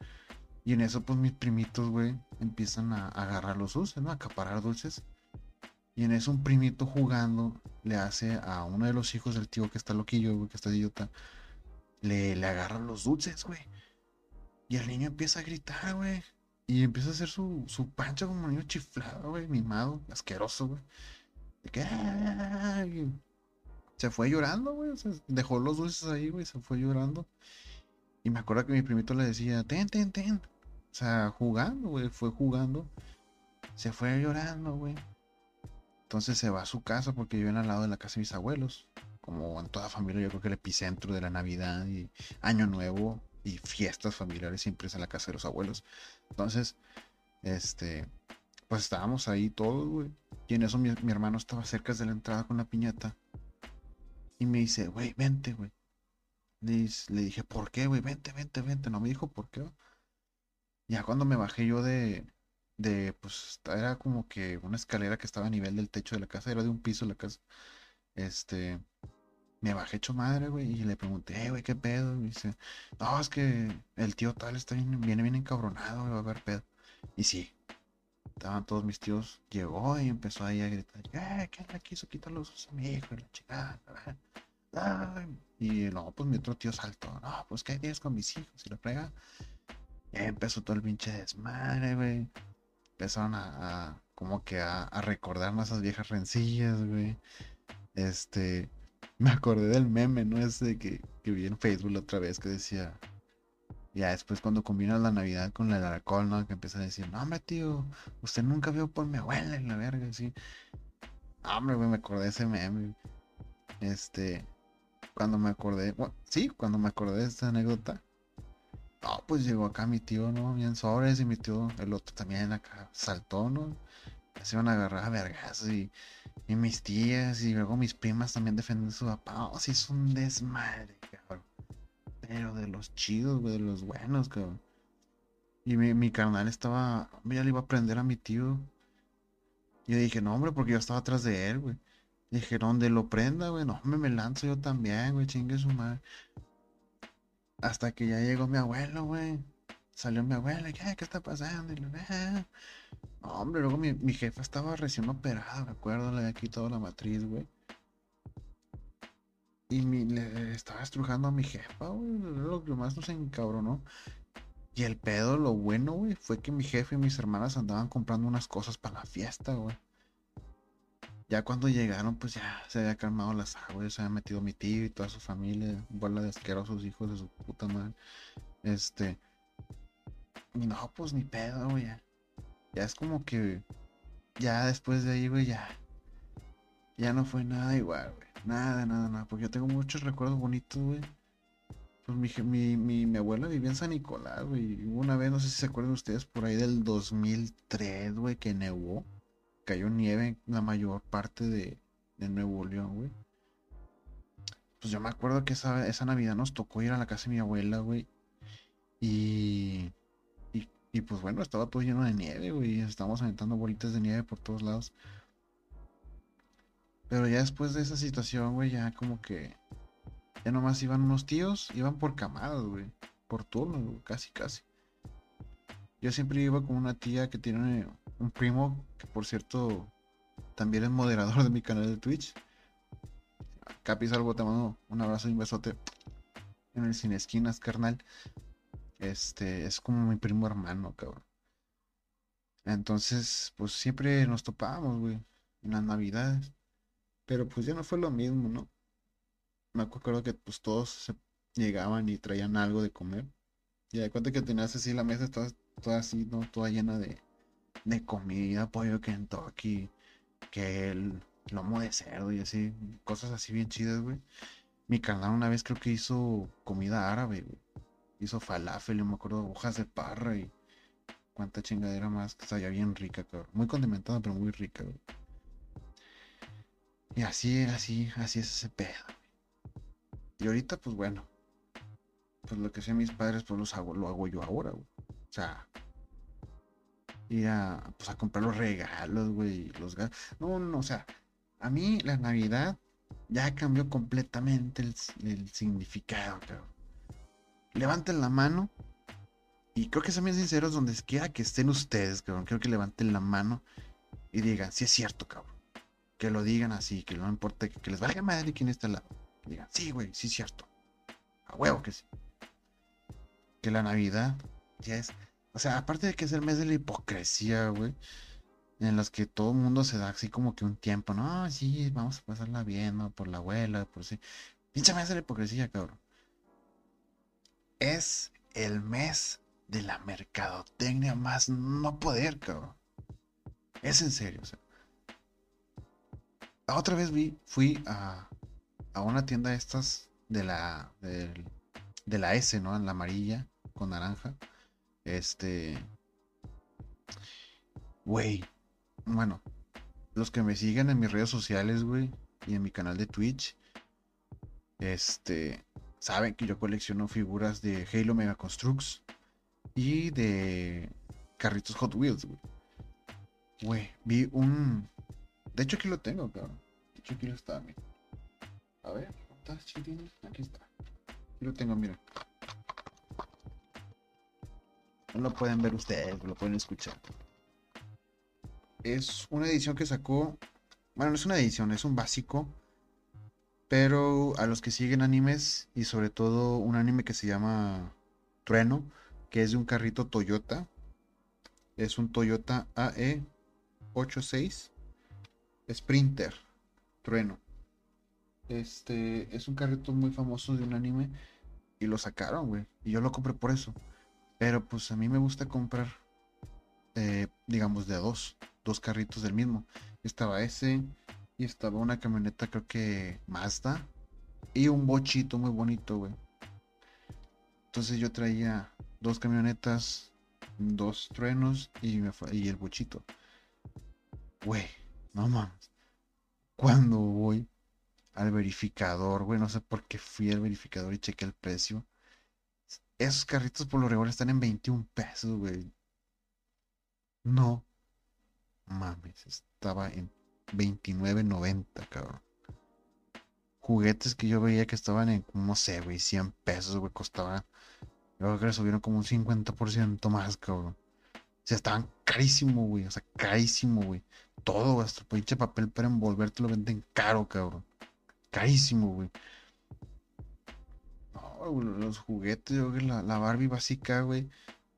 Speaker 1: Y en eso, pues mis primitos, güey, empiezan a, agarrar los dulces, ¿no? A acaparar dulces. Y en eso un primito jugando le hace a uno de los hijos del tío que está loquillo, güey, que está idiota, le, le agarra los dulces, güey. Y el niño empieza a gritar, güey. Y empieza a hacer su, su pancha como un niño chiflado, güey, mimado, asqueroso, güey. De que... Se fue llorando, güey. dejó los dulces ahí, güey. Se fue llorando. Y me acuerdo que mi primito le decía, ten, ten, ten. O sea, jugando, güey, fue jugando. Se fue llorando, güey. Entonces se va a su casa porque viven al lado de la casa de mis abuelos. Como en toda familia, yo creo que el epicentro de la Navidad y Año Nuevo y fiestas familiares siempre es en la casa de los abuelos. Entonces, este, pues estábamos ahí todos, güey. Y en eso mi, hermano estaba cerca de la entrada con la piñata. Y me dice, güey, vente, güey. Le, le, dije, ¿por qué, güey? Vente, vente, vente. No me dijo por qué. Ya cuando me bajé yo de, de, pues, era como que una escalera que estaba a nivel del techo de la casa, era de un piso la casa. Este, me bajé hecho madre, güey, y le pregunté, güey, ¿qué pedo? Y dice, no, es que el tío tal está bien, viene bien encabronado, güey, va a haber pedo. Y sí, estaban todos mis tíos, llegó y empezó ahí a gritar, eh, ¿qué anda quiso quitar los a hijo y la chingada? Y no, pues mi otro tío saltó, no, pues ¿qué tienes con mis hijos? Y la frega empezó todo el pinche desmadre, güey. Empezaron a, como que a, a recordarnos esas viejas rencillas, güey. Este, me acordé del meme, ¿no? Ese que, que vi en Facebook otra vez que decía, ya después cuando combinas la Navidad con el alcohol, ¿no? Que empieza a decir, no, hombre, tío, usted nunca vio por mi abuela en la verga, así. Hombre, güey, me acordé de ese meme. Este, cuando me acordé, sí, cuando me acordé de esta anécdota, no, pues llegó acá mi tío, ¿no? Bien sobres y mi tío, el otro también acá saltó, ¿no? Se iban a agarrar a vergas y, y, mis tías y luego mis primas también defendiendo a su papá. Oh, sí, es un desmadre, cabrón. Pero de los chidos, güey, de los buenos, cabrón. Y mi, mi carnal estaba, ya le iba a prender a mi tío. Y yo dije, no, hombre, porque yo estaba atrás de él, güey. Dije, ¿dónde lo prenda, güey? No, me, me lanzo yo también, güey, chingue su madre. Hasta que ya llegó mi abuelo, güey. salió mi abuela, ¿qué, qué está pasando? Y ah". hombre, luego mi, mi, jefa estaba recién operada, me acuerdo, le había la matriz, güey. Y mi, le estaba estrujando a mi jefa, güey. Lo que más nos encabronó. Y el pedo, lo bueno, güey, fue que mi jefe y mis hermanas andaban comprando unas cosas para la fiesta, güey. Ya cuando llegaron, pues ya se había calmado las aguas, se había metido mi tío y toda su familia, bola de asquerosos hijos de su puta madre. Este. Y no, pues ni pedo, güey. Ya. ya es como que. Ya después de ahí, güey, ya. Ya no fue nada igual, güey. Nada, nada, nada. Porque yo tengo muchos recuerdos bonitos, güey. Pues mi, mi, mi, mi, abuela vivía en San Nicolás, güey. Una vez, no sé si se acuerdan ustedes, por ahí del 2003, güey, que nevó cayó nieve en la mayor parte de, Nuevo León, güey. Pues yo me acuerdo que esa, esa Navidad nos tocó ir a la casa de mi abuela, güey. Y, y, pues bueno, estaba todo lleno de nieve, güey. Estábamos aventando bolitas de nieve por todos lados. Pero ya después de esa situación, güey, ya como que. Ya nomás iban unos tíos, iban por camadas, güey. Por turno, casi, casi. Yo siempre iba con una tía que tiene un primo, que por cierto también es moderador de mi canal de Twitch. Capi Salvo, te mando un abrazo y un besote en el Cine Esquinas, carnal. Este es como mi primo hermano, cabrón. Entonces, pues siempre nos topábamos, güey, en las navidades. Pero pues ya no fue lo mismo, ¿no? Me acuerdo que pues todos llegaban y traían algo de comer. Y de cuenta que tenías así la mesa toda, toda así, ¿no? Toda llena de, de comida, pollo Kentucky, que el lomo de cerdo y así, cosas así bien chidas, güey. Mi canal una vez creo que hizo comida árabe, güey. Hizo falafel, yo me acuerdo, hojas de parra y cuánta chingadera más, que sabía bien rica, cabrón. Muy condimentada, pero muy rica, güey. Y así, así, así es ese pedo. Y ahorita, pues bueno, pues lo que hacían mis padres, pues los hago, lo hago yo ahora, güey. O sea, ir a, pues, a comprar los regalos, güey, los No, no, o sea, a mí la Navidad ya cambió completamente el, significado, cabrón. Levanten la mano y creo que sean bien sinceros donde quiera que estén ustedes, cabrón. Creo que levanten la mano y digan, si es cierto, cabrón. Que lo digan así, que no importa, que, les valga madre quién está al lado. Digan, sí, güey, sí es cierto. A huevo que sí. Que la Navidad ya es o sea, aparte de que es el mes de la hipocresía, güey. En los que todo el mundo se da así como que un tiempo, no, sí, vamos a pasarla bien, ¿no? Por la abuela, por sí. Pinche mes de la hipocresía, cabrón. Es el mes de la mercadotecnia más no poder, cabrón. Es en serio, o sea. otra vez vi, fui a, a una tienda de estas de la, de, de la S, ¿no? En la amarilla con naranja este. Güey. Bueno. Los que me siguen en mis redes sociales, güey. Y en mi canal de Twitch. Este. Saben que yo colecciono figuras de Halo Mega Constructs. Y de carritos Hot Wheels, güey. Güey, vi un. De hecho, aquí lo tengo, cabrón. De hecho, aquí lo está, mira. A ver, ¿estás Aquí está. Aquí lo tengo, mira. No lo pueden ver ustedes, lo pueden escuchar. Es una edición que sacó. Bueno, no es una edición, es un básico. Pero a los que siguen animes y sobre todo un anime que se llama Trueno, que es de un carrito Toyota. Es un Toyota AE86 Sprinter Trueno. Este es un carrito muy famoso de un anime y lo sacaron, güey. Y yo lo compré por eso. Pero pues a mí me gusta comprar, eh, digamos, de dos, dos carritos del mismo. Estaba ese y estaba una camioneta, creo que Mazda, y un bochito muy bonito, güey. Entonces yo traía dos camionetas, dos truenos y, y el bochito. Güey, no mames. Cuando voy al verificador, güey, no sé por qué fui al verificador y chequé el precio esos carritos por lo regular están en 21 pesos, güey. No. Mames, estaba en 29.90, cabrón. Juguetes que yo veía que estaban en, no sé, güey, 100 pesos, güey, costaban. Yo creo que le subieron como un 50% más, cabrón. O sea, estaban carísimo, güey. O sea, carísimo, güey. Todo, hasta pinche papel para envolverte lo venden caro, cabrón. Carísimo, güey. No, los juguetes, yo la, la Barbie básica, güey.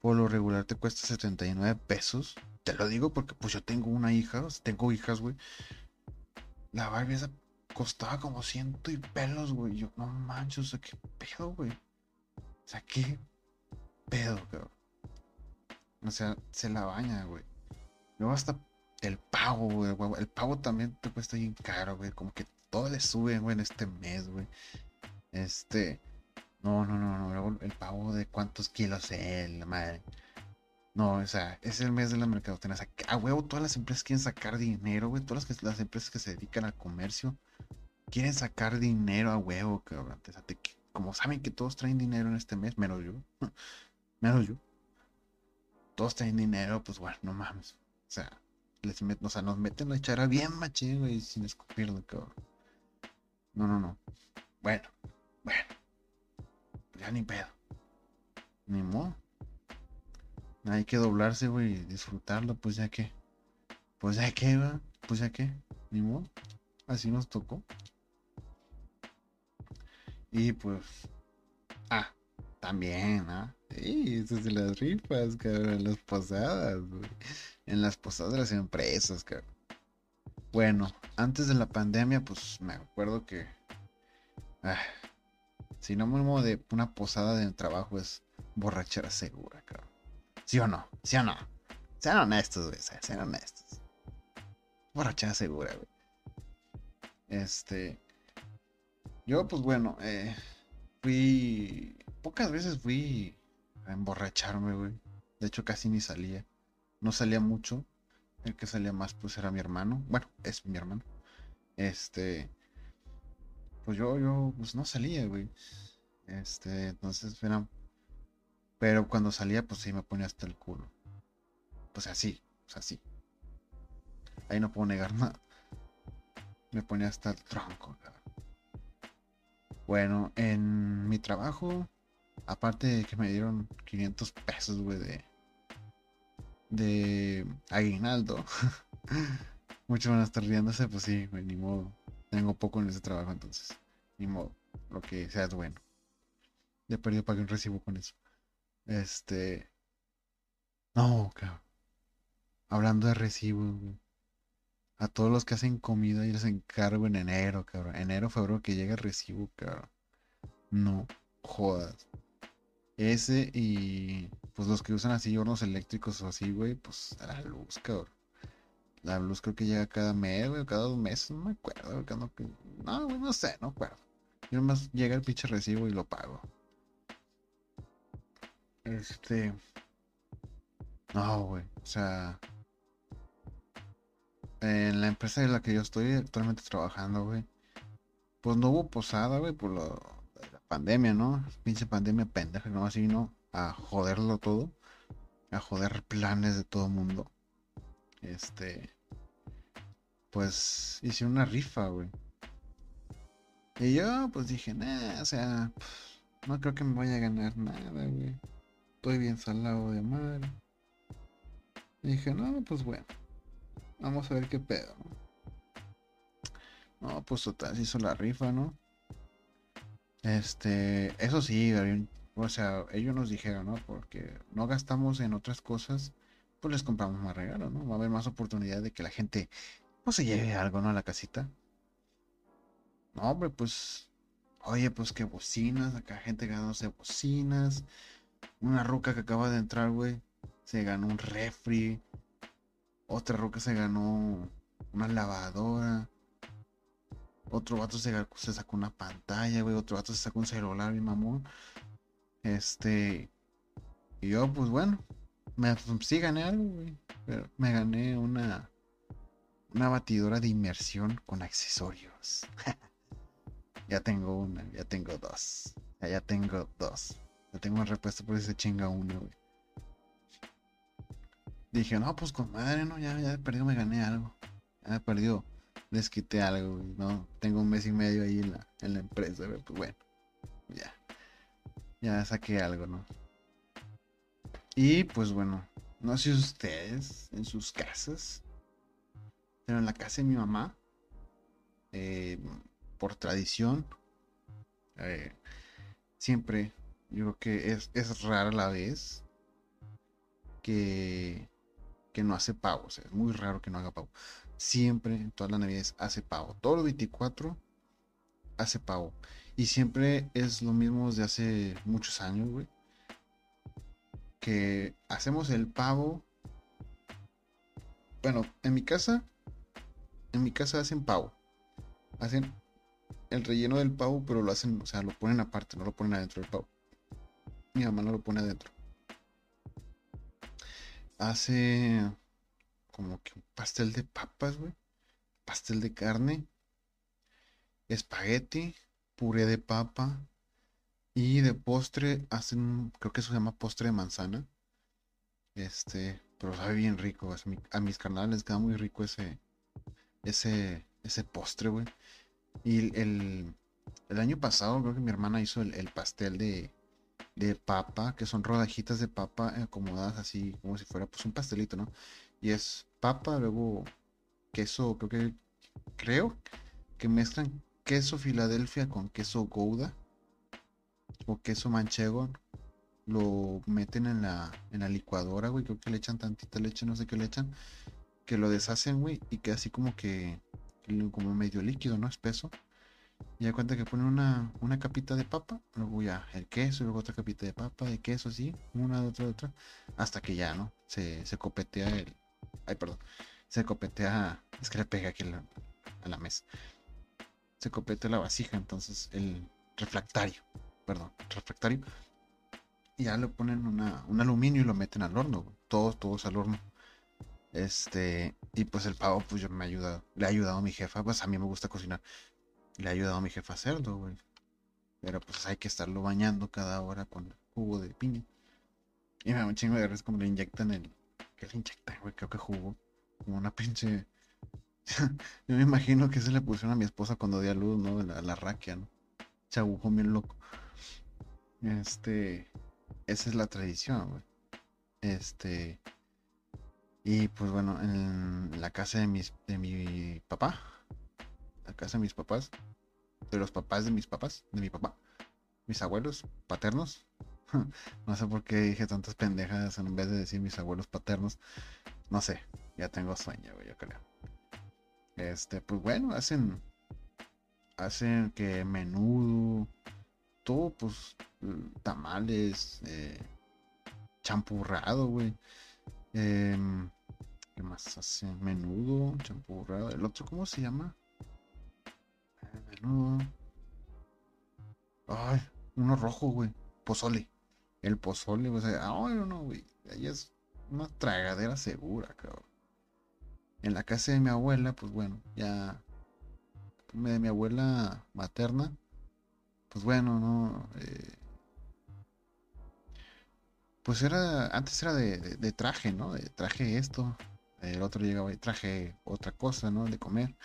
Speaker 1: Por lo regular te cuesta 79 pesos. Te lo digo porque pues yo tengo una hija, tengo hijas, güey. La Barbie esa costaba como ciento y pelos, güey. Yo, no manches, o sea, qué pedo, güey. O sea, qué pedo, cabrón. O sea, se la baña, güey. Luego hasta el pago, güey. El pago también te cuesta bien caro, güey. Como que todo le sube, güey, en este mes, güey. Este. No, no, no, no. El pago de cuántos kilos es, la madre. No, o sea, es el mes de la mercadotecnia. A huevo, todas las empresas quieren sacar dinero, güey. Todas las, las empresas que se dedican al comercio quieren sacar dinero a huevo, cabrón. Sea, como saben que todos traen dinero en este mes, menos yo. menos yo. Todos traen dinero, pues bueno, no mames. O sea, les o sea, nos meten la echara bien machín, güey, sin escupirlo, cabrón. No, no, no. Bueno. Ni pedo. Ni modo. Hay que doblarse, güey, y disfrutarlo, pues ya que. Pues ya que, va. Pues ya que. Ni modo. Así nos tocó. Y pues. Ah, también, ¿ah? Sí, eso es de las rifas, cabrón. En las posadas, güey. En las posadas de las empresas, cabrón. Bueno, antes de la pandemia, pues me acuerdo que. Ah, si no me de una posada de trabajo es borrachera segura, cabrón. ¿Sí o no? ¿Sí o no? Sean honestos, güey. Sean honestos. Borrachera segura, güey. Este. Yo, pues bueno, eh, fui. Pocas veces fui a emborracharme, güey. De hecho, casi ni salía. No salía mucho. El que salía más, pues era mi hermano. Bueno, es mi hermano. Este. Pues yo, yo, pues no salía, güey. Este, entonces era pero cuando salía, pues sí me ponía hasta el culo. Pues así, pues así. Ahí no puedo negar nada. Me ponía hasta el tronco, Bueno, en mi trabajo, aparte de que me dieron 500 pesos, güey, de, de aguinaldo. Muchos van a estar riéndose, pues sí, güey, ni modo. Tengo poco en ese trabajo, entonces. Ni modo. Lo que sea es bueno. Ya perdido para que un recibo con eso. Este. No, cabrón. Hablando de recibos, A todos los que hacen comida y les encargo en enero, cabrón. Enero, febrero que llega el recibo, cabrón. No jodas. Ese y pues los que usan así hornos eléctricos o así, güey, pues la luz, cabrón. La luz creo que llega cada mes, güey, cada dos meses, no me acuerdo. No, güey, no sé, no acuerdo. Yo nomás llega el pinche recibo y lo pago. Este. No, güey. O sea. En la empresa en la que yo estoy actualmente trabajando, güey. Pues no hubo posada, güey, por la pandemia, ¿no? Pinche pandemia pendeja, no así vino a joderlo todo. A joder planes de todo mundo. Este. Pues hice una rifa, güey. Y yo, pues dije, nah, o sea, no creo que me vaya a ganar nada, güey estoy bien salado de madre. Y dije, no, pues bueno, vamos a ver qué pedo. No, pues total, se hizo la rifa, ¿no? Este, eso sí, o sea, ellos nos dijeron, ¿no? Porque no gastamos en otras cosas, pues les compramos más regalo, ¿no? Va a haber más oportunidad de que la gente, pues se lleve algo, ¿no? A la casita. No, hombre, pues, oye, pues que bocinas, acá gente ganándose bocinas, una ruca que acaba de entrar, güey, se ganó un refri. Otra ruca se ganó una lavadora. Otro vato se, sacó una pantalla, güey. Otro vato se sacó un celular, mi mamón. Este. Y yo, pues bueno. Me, sí gané algo, güey. Pero me gané una. Una batidora de inmersión con accesorios. ya tengo una, ya tengo dos. ya tengo dos tengo una respuesta por ese chinga uno, güey. Dije, no, pues con madre, no, ya, ya he perdido, me gané algo. Ya he perdido, les quité algo, güey. No, tengo un mes y medio ahí en la, en la empresa, güey. Pues bueno, ya. Ya saqué algo, ¿no? Y pues bueno, no sé ustedes en sus casas, pero en la casa de mi mamá, eh, por tradición, eh, siempre, yo creo que es, es rara la vez que, que no hace pavo, o sea, es muy raro que no haga pavo. Siempre, en todas las navidades, hace pavo. Todos los 24 hace pavo. Y siempre es lo mismo desde hace muchos años, güey. Que hacemos el pavo. Bueno, en mi casa, en mi casa hacen pavo. Hacen el relleno del pavo, pero lo hacen, o sea, lo ponen aparte, no lo ponen adentro del pavo. Mi mamá no lo pone adentro. Hace como que un pastel de papas, güey. Pastel de carne. Espagueti. Puré de papa. Y de postre hacen, creo que eso se llama postre de manzana. Este, pero sabe bien rico. A, mis carnales les queda muy rico ese, ese, ese postre, güey. Y el, el, año pasado creo que mi hermana hizo el, pastel de, de, papa, que son rodajitas de papa acomodadas así como si fuera pues un pastelito, ¿no? Y es papa, luego queso, creo que creo que mezclan queso Filadelfia con queso Gouda o queso manchego. Lo meten en la, en la licuadora, güey. Creo que le echan tantita leche, no sé qué le echan. Que lo deshacen, güey. Y queda así como que, como medio líquido, ¿no? Espeso. Y ya cuenta que ponen una, una capita de papa, luego ya el queso, luego otra capita de papa, de queso, así, una, otra, otra, hasta que ya, ¿no? Se, se copetea el, Ay, perdón. Se copetea. Es que le pega aquí a la, mesa. Se copetea la vasija, entonces el refractario. Perdón, refractario. Y ya le ponen una, un aluminio y lo meten al horno. Todos, todos al horno. Este, y pues el pavo, pues yo me ha ayudado. Le ha ayudado a mi jefa. Pues a mí me gusta cocinar. Le ha ayudado a mi jefa a hacerlo, güey. Pero pues hay que estarlo bañando cada hora con jugo de piña. Y me da un chingo de veces como le inyectan el, ¿Qué le inyectan, güey? Creo que jugó como una pinche. Yo me imagino que se le pusieron a mi esposa cuando dio a luz, ¿no? La, la raquia, ¿no? Se bien loco. Este. Esa es la tradición, güey. Este. Y pues bueno, en la casa de mis de mi papá. La casa de mis papás. De los papás de mis papás. De mi papá. Mis abuelos paternos. no sé por qué dije tantas pendejas en vez de decir mis abuelos paternos. No sé, ya tengo sueño, yo creo. Este, pues bueno, hacen. Hacen que menudo. Todo, pues. Tamales. Eh, champurrado, güey. Em, ¿Qué más hacen? Menudo, champurrado. ¿El otro cómo se llama? Eh, menudo. Ay, uno rojo, güey. Pozole el pozole, o sea, ay, no, no, güey, ahí es una tragadera segura, cabrón. En la casa de mi abuela, pues bueno, ya de mi abuela materna, pues bueno, no, eh, pues era, antes era de, traje, ¿no? De traje esto, el otro llegaba y traje otra cosa, ¿no? De comer.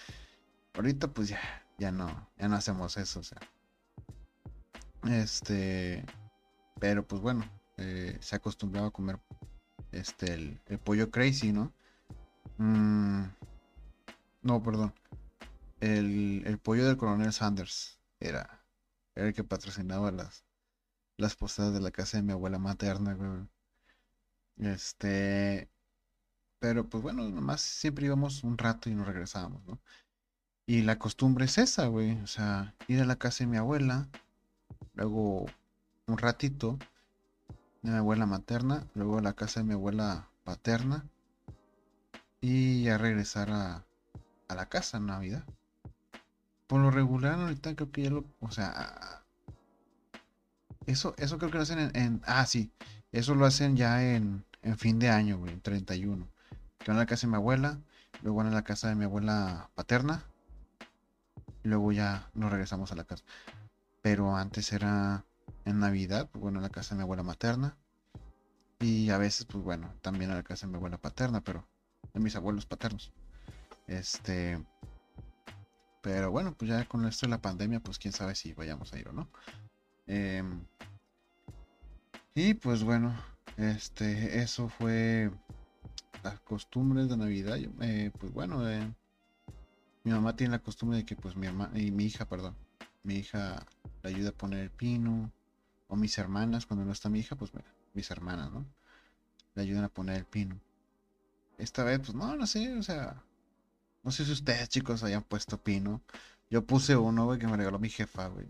Speaker 1: Ahorita pues ya, ya no, ya no hacemos eso, o sea. Este, pero pues bueno, eh, se acostumbraba a comer este el, pollo crazy, ¿no? Mm, no, perdón. El, pollo del coronel Sanders era, era el que patrocinaba las, las posadas de la casa de mi abuela materna, güey. Este. Pero pues bueno, nomás siempre íbamos un rato y nos regresábamos, ¿no? Y la costumbre es esa, güey. O sea, ir a la casa de mi abuela, luego un ratito de mi abuela materna, luego a la casa de mi abuela paterna y ya regresar a, a la casa en Navidad. Por lo regular ahorita creo que ya lo, o sea, eso, eso creo que lo hacen en, ah, sí, eso lo hacen ya en, en fin de año, güey, en 31. Que van a la casa de mi abuela, luego van a la casa de mi abuela paterna, y luego ya nos regresamos a la casa. Pero antes era en Navidad, pues bueno, a la casa de mi abuela materna. Y a veces, pues bueno, también a la casa de mi abuela paterna, pero de mis abuelos paternos. Este. Pero bueno, pues ya con esto de la pandemia, pues quién sabe si vayamos a ir o no. Em, y pues bueno, Este, eso fue las costumbres de Navidad. Eh, pues bueno, eh, mi mamá tiene la costumbre de que pues mi mamá y mi hija, perdón, mi hija le ayuda a poner el pino. O mis hermanas, cuando no está mi hija, pues mis hermanas, ¿no? Le ayudan a poner el pino. Esta vez, pues no, no sé, o sea, no sé si ustedes, chicos, hayan puesto pino. Yo puse uno, güey, que me regaló mi jefa, güey.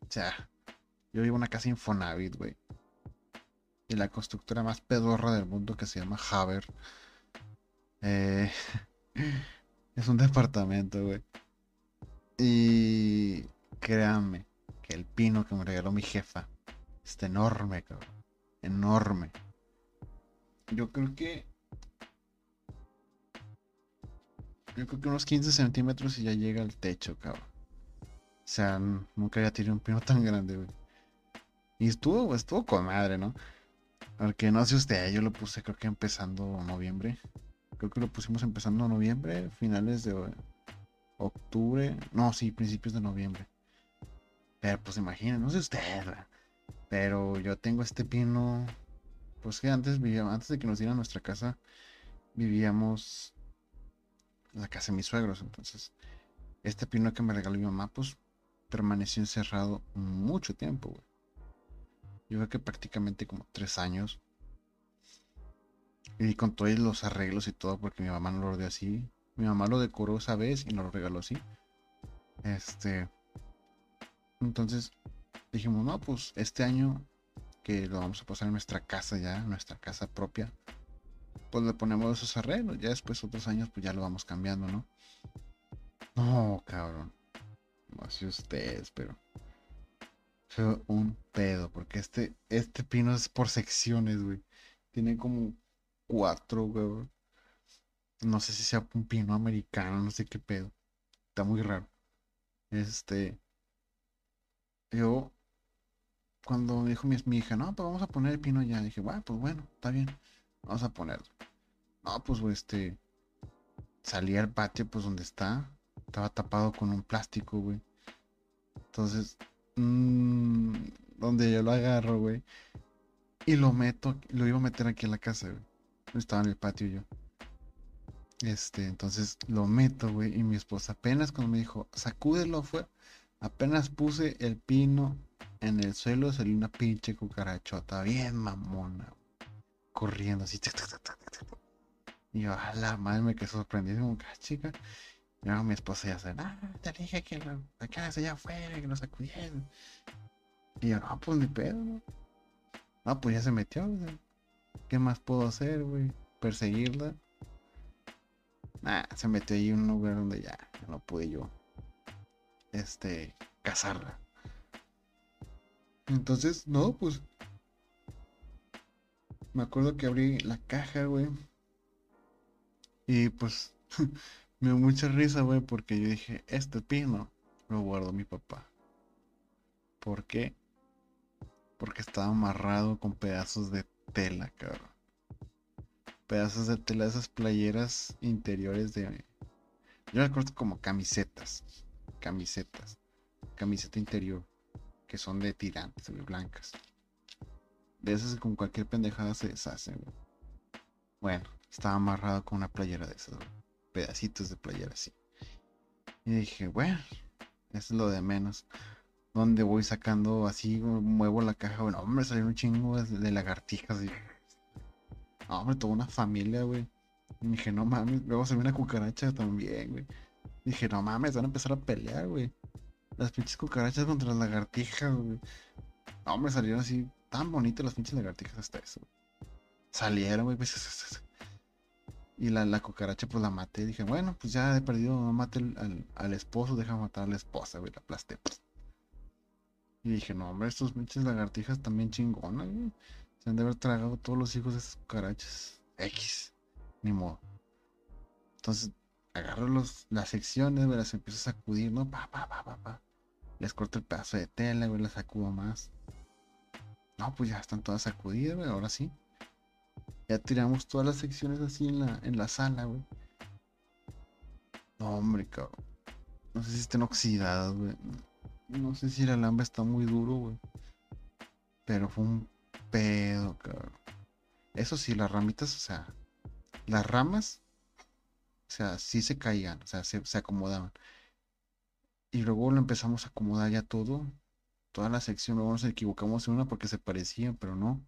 Speaker 1: O sea, yo vivo en una casa Infonavit, güey. Y la constructora más pedorra del mundo que se llama Haber. Eh, es un departamento, güey. Y créanme que el pino que me regaló mi jefa está enorme, cabrón. Enorme. Yo creo que Yo creo que unos 15 centímetros y ya llega al techo, cabrón. O sea, nunca había tirado un pino tan grande, güey. Y estuvo, estuvo con madre, ¿no? Porque no sé usted, yo lo puse creo que empezando noviembre. Creo que lo pusimos empezando noviembre, finales de octubre. No, sí, principios de noviembre. Pero pues imaginen, no sé usted, pero yo tengo este pino. Pues que antes vivíamos, antes de que nos dieran nuestra casa, vivíamos la casa de mis suegros. Entonces, este pino que me regaló mi mamá, pues permaneció encerrado mucho tiempo. Yo creo que prácticamente como tres años. Y con todos los arreglos y todo, porque mi mamá no lo ordenó así. Mi mamá lo decoró esa vez y nos lo regaló así. Este. Entonces dijimos, no, pues este año que lo vamos a pasar en nuestra casa ya, nuestra casa propia, pues le ponemos esos arreglos. Ya después otros años pues ya lo vamos cambiando, ¿no? No, cabrón. No sé ustedes, pero fue un pedo, porque este, este pino es por secciones, güey. Tiene como cuatro, güey. No sé si sea un pino americano, no sé qué pedo. Está muy raro. Este. Yo, cuando dijo mi, mi hija, no, pues vamos a poner el pino ya, dije, bueno, pues bueno, está bien. Vamos a ponerlo. No, pues, este. Salí al patio, pues, donde está. Estaba tapado con un plástico, güey. Entonces, mmm, donde yo lo agarro, güey. Y lo meto, lo iba a meter aquí en la casa, güey. Estaba en el patio yo. Este, entonces lo meto, güey. Y mi esposa apenas cuando me dijo, sacúdelo, fue. Apenas puse el pino en el suelo, salió una pinche cucarachota, bien mamona corriendo así. Y yo, a la madre me quedé sorprendido, como ah, chica. Y luego mi esposa ya se, ah, te dije que la, casa allá afuera, que nos sacudieron. Y yo, no, pues ni pedo, ¿no? No, pues ya se metió, ¿Qué más puedo hacer, güey? ¿Perseguirla? Nah, se metió ahí en un lugar donde ya, ya no pude yo, este, cazarla. Entonces, no, pues me acuerdo que abrí la caja, güey. Y pues me dio mucha risa, güey, porque yo dije, este pino lo guardó mi papá. ¿Por qué? Porque estaba amarrado con pedazos de tela, cabrón. Pedazos de tela, esas playeras interiores de... Yo las corto como camisetas. Camisetas. Camiseta interior. Que son de tirantes, blancas. De esas con cualquier pendejada se deshace, Bueno, estaba amarrado con una playera de esas, Pedacitos de playera así. Y dije, bueno, eso es lo de menos. Donde voy sacando así, muevo la caja, bueno, hombre, salió un chingo de lagartijas. Y... No, hombre, toda una familia, güey. Y dije, no mames, luego salió una cucaracha también, güey. Dije, no mames, van a empezar a pelear, güey. Las pinches cucarachas contra las lagartijas, güey. No, hombre, salieron así tan bonitas las pinches lagartijas hasta eso. Salieron, güey. Pues, y la, la, cucaracha, pues la maté. Dije, bueno, pues ya he perdido, no mate al, esposo, deja matar a la esposa, güey. La aplasté. Y dije, no, hombre, estos pinches lagartijas también chingonas, güey. Se han de haber tragado todos los hijos de esas cucarachas. X. Ni modo. Entonces, agarro los, las secciones, güey, las empiezo a sacudir, ¿no? Pa, pa, pa, pa, pa. Les corto el pedazo de tela, güey, las sacudo más. No, pues ya están todas sacudidas, güey, ahora sí. Ya tiramos todas las secciones así en la, en la sala, güey. No, hombre, cabrón. No sé si estén oxidadas, güey. No sé si el alambre está muy duro, güey. Pero fue un pedo, cabrón. Eso sí, las ramitas, o sea, las ramas, o sea, sí se caían, o sea, se, se acomodaban. Y luego lo empezamos a acomodar ya todo, toda la sección, luego nos equivocamos en una porque se parecían, pero no.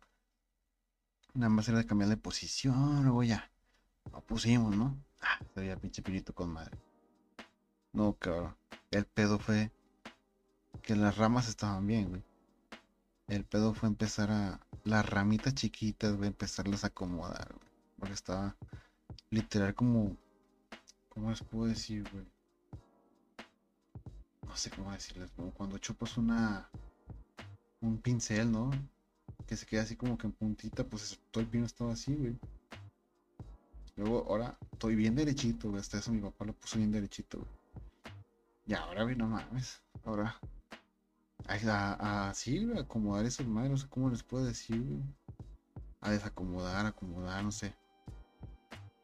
Speaker 1: Nada más era de cambiar de posición, luego ya. Lo pusimos, ¿no? Ah, sería pinche pirito con madre. No, cabrón. El pedo fue que las ramas estaban bien, güey. El pedo fue empezar a. Las ramitas chiquitas, güey, empezarlas a acomodar, güey. Porque estaba literal como. ¿Cómo les puedo decir, güey? No sé cómo decirles, como cuando chupas una. Un pincel, ¿no? Que se queda así como que en puntita, pues todo el pino estaba así, güey. Luego, ahora estoy bien derechito, güey. Hasta eso mi papá lo puso bien derechito, güey. Y ahora, güey, no mames. Ahora a, así, güey, acomodar esas madres, no sé cómo les puedo decir, güey. A desacomodar, acomodar, no sé.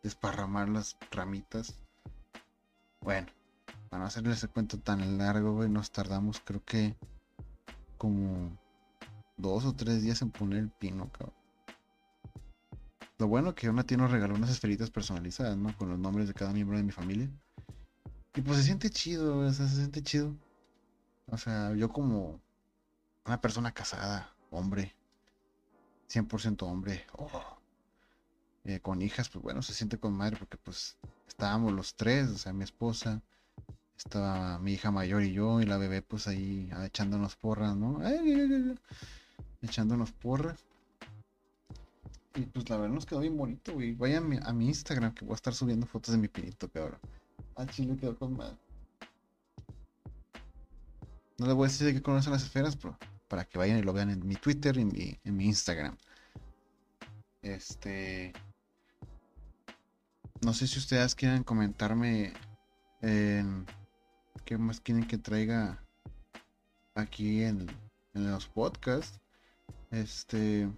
Speaker 1: Desparramar las ramitas. Bueno, para no hacerles el cuento tan largo, güey, nos tardamos creo que como dos o tres días en poner el pino, cabrón. Lo bueno que una tía nos regaló unas esferitas personalizadas, ¿no? Con los nombres de cada miembro de mi familia. Y pues se siente chido, o sea, se siente chido. O sea, yo como una persona casada, hombre, 100% hombre, oh, eh, con hijas, pues bueno, se siente con madre porque pues estábamos los tres, o sea, mi esposa, estaba mi hija mayor y yo, y la bebé pues ahí ah, echándonos porras, ¿no? echándonos porras. Y pues la verdad nos quedó bien bonito, güey. Vayan a mi, Instagram que voy a estar subiendo fotos de mi pinito, cabrón. Ah, chile quedó con madre. No les voy a decir de qué conocen las esferas, pero para que vayan y lo vean en mi Twitter y en mi, Instagram. Este. No sé si ustedes quieren comentarme en qué más quieren que traiga aquí en, los podcasts. Este.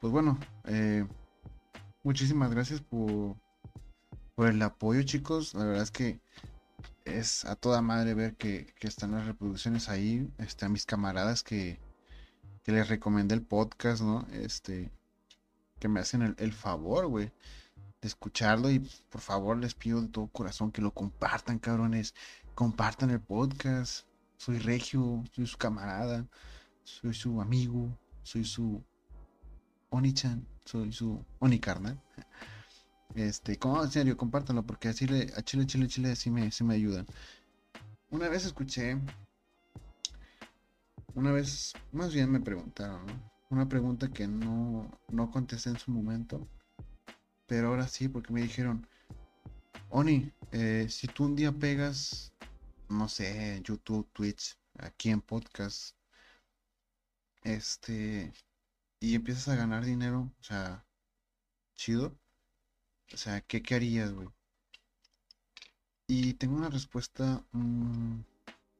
Speaker 1: Pues bueno, eh, muchísimas gracias por, por el apoyo, chicos. La verdad es que es a toda madre ver que, están las reproducciones ahí. Este, a mis camaradas que, les recomendé el podcast, ¿no? Este, que me hacen el, favor, güey, de escucharlo. Y por favor les pido de todo corazón que lo compartan, cabrones. Compartan el podcast. Soy Regio, soy su camarada, soy su amigo, soy su Onichan, soy su Onicarnal. Este, como en serio, compártanlo porque así le, a Chile, Chile, Chile así me, se me ayudan. Una vez escuché, una vez, más bien me preguntaron, Una pregunta que no, no contesté en su momento, pero ahora sí, porque me dijeron, Oni, eh, si tú un día pegas, no sé, YouTube, Twitch, aquí en podcast, este, y empiezas a ganar dinero, o sea, chido o sea, ¿qué, qué harías, güey? Y tengo una respuesta mm,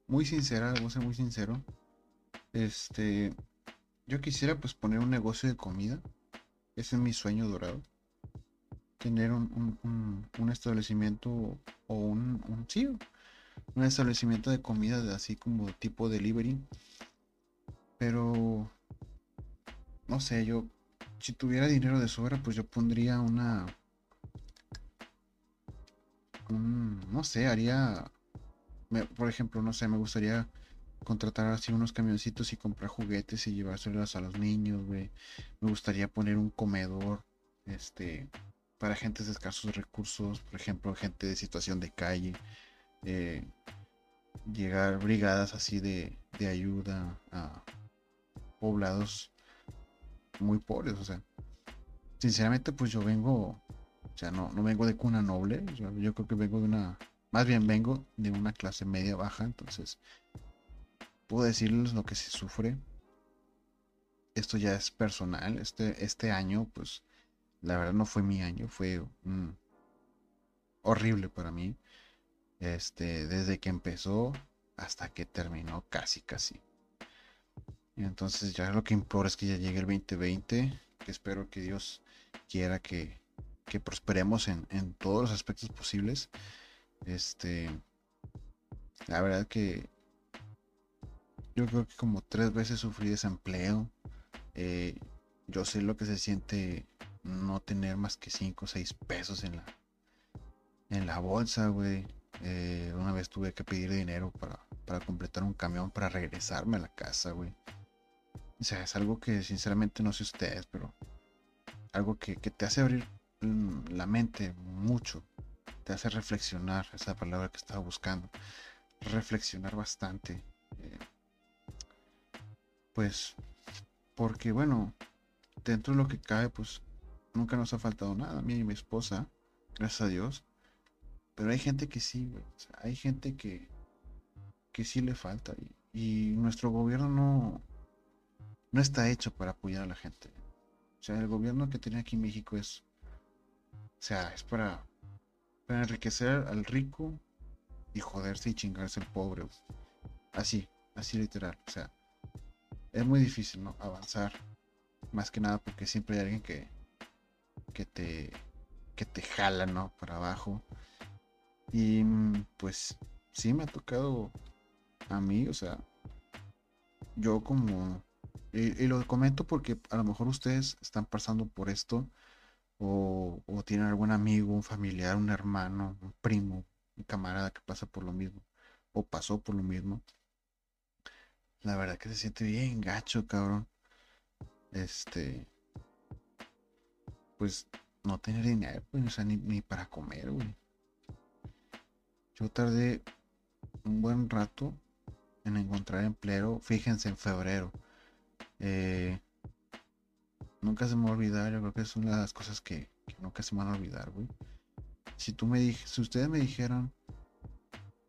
Speaker 1: muy sincera, voy a ser muy sincero. Este, yo quisiera pues poner un negocio de comida. Ese es mi sueño dorado. Tener un, un, establecimiento o un, sí, un establecimiento de comida así como tipo delivery. Pero, no sé, yo, si tuviera dinero de sobra, pues yo pondría una no sé, haría, por ejemplo, no sé, me gustaría contratar así unos camioncitos y comprar juguetes y llevárselos a los niños, güey. Me gustaría poner un comedor, este, para gentes de escasos recursos, por ejemplo, gente de situación de calle. Eh, llegar brigadas así de, de ayuda a poblados muy pobres, o sea. Sinceramente, pues yo vengo o sea, no, no vengo de cuna noble. yo creo que vengo de una. Más bien vengo de una clase media baja. Entonces, puedo decirles lo que se sufre. Esto ya es personal. Este, este año, pues, la verdad no fue mi año. Fue horrible para mí. Este, desde que empezó hasta que terminó, casi, casi. Entonces ya lo que imploro es que ya llegue el 2020. Que espero que Dios quiera que que prosperemos en, todos los aspectos posibles. Este, la verdad que yo creo que como tres veces sufrí desempleo. Eh, yo sé lo que se siente no tener más que 5 o 6 pesos en la, en la bolsa, güey. Eh, una vez tuve que pedir dinero para, para completar un camión para regresarme a la casa, güey. O sea, es algo que sinceramente no sé ustedes, pero algo que, te hace abrir la mente mucho. Te hace reflexionar, esa palabra que estaba buscando. Reflexionar bastante. Eh, pues, porque bueno, dentro de lo que cabe, pues nunca nos ha faltado nada, a mí y mi esposa, gracias a Dios. Pero hay gente que sí, hay gente que, que sí le falta. Y, nuestro gobierno no, no está hecho para apoyar a la gente. O sea, el gobierno que tiene aquí en México es. O sea, es para, para enriquecer al rico y joderse y chingarse al pobre. Así, así literal. O sea, es muy difícil, ¿no? Avanzar. Más que nada porque siempre hay alguien que, que te, que te jala, ¿no? Para abajo. Y mm, pues sí me ha tocado a mí, o sea, yo como, y, lo comento porque a lo mejor ustedes están pasando por esto o, o, tienen algún amigo, un familiar, un hermano, un primo, un camarada que pasa por lo mismo o pasó por lo mismo. La verdad que se siente bien gacho, cabrón. Este, pues no tener dinero, pues, ni, para comer, güey. Yo tardé un buen rato en encontrar empleo. Fíjense, en febrero. Eh, nunca se me va a olvidar. Yo creo que es una de las cosas que, nunca se me van a olvidar, güey. Si tú me si ustedes me dijeran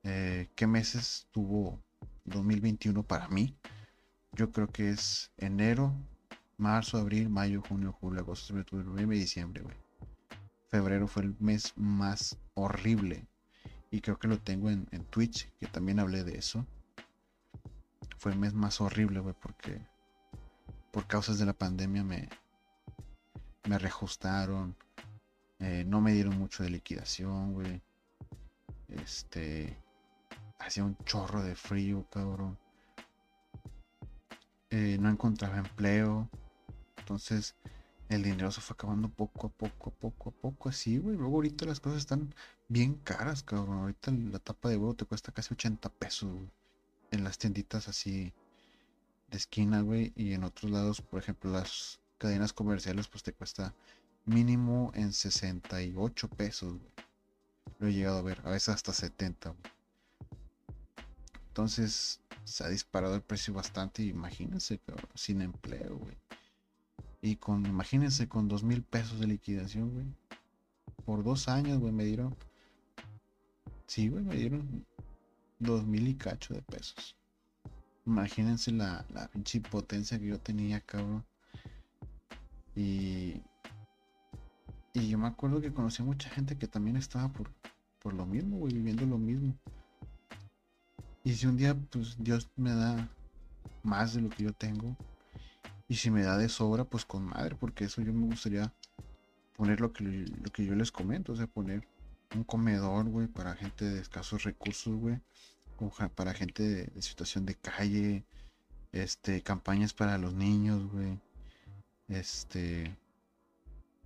Speaker 1: eh, qué meses tuvo 2021 para mí, yo creo que es enero, marzo, abril, mayo, junio, julio, agosto, septiembre, noviembre y diciembre. Febrero fue el mes más horrible y creo que lo tengo en, Twitch, que también hablé de eso. Fue el mes más horrible, güey, porque por causas de la pandemia me, me reajustaron, eh, no me dieron mucho de liquidación, güey. Este, hacía un chorro de frío, cabrón. Eh, no encontraba empleo. Entonces, el dinero se fue acabando poco a poco, a poco a poco, así, güey. Luego ahorita las cosas están bien caras, cabrón. Ahorita la tapa de huevo te cuesta casi 80 pesos, En las tienditas así de esquina, güey. Y en otros lados, por ejemplo, las cadenas comerciales, pues te cuesta mínimo en 68 pesos, güey. Lo he llegado a ver, a veces hasta 70, güey. Entonces, se ha disparado el precio bastante. Imagínense, cabrón, sin empleo, güey. Y con, imagínense, con dos mil pesos de liquidación, güey. Por dos años, güey, me dieron. Sí, güey, me dieron dos mil y cacho de pesos. Imagínense la, la pinche potencia que yo tenía, cabrón. Y. Y yo me acuerdo que conocí a mucha gente que también estaba por, por lo mismo, güey, viviendo lo mismo. Y si un día, pues Dios me da más de lo que yo tengo, y si me da de sobra, pues con madre, porque eso yo me gustaría poner lo que, lo que yo les comento, o sea, poner un comedor, güey, para gente de escasos recursos, güey, para gente de, situación de calle, este, campañas para los niños, güey, este,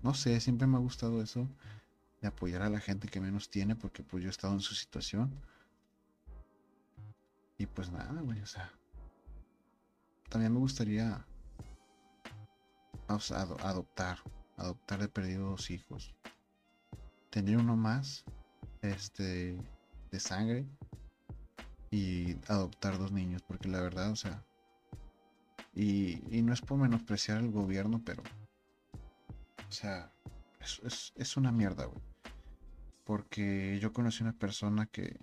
Speaker 1: no sé, siempre me ha gustado eso, de apoyar a la gente que menos tiene, porque pues yo he estado en su situación. Y pues nada, güey, o sea, también me gustaría Vamos a adoptar, adoptar de perdido dos hijos. Tener uno más, este, de sangre y adoptar dos niños, porque la verdad, o sea, y, no es por menospreciar el gobierno, pero, o sea, es, es una mierda, güey. Porque yo conocí una persona que,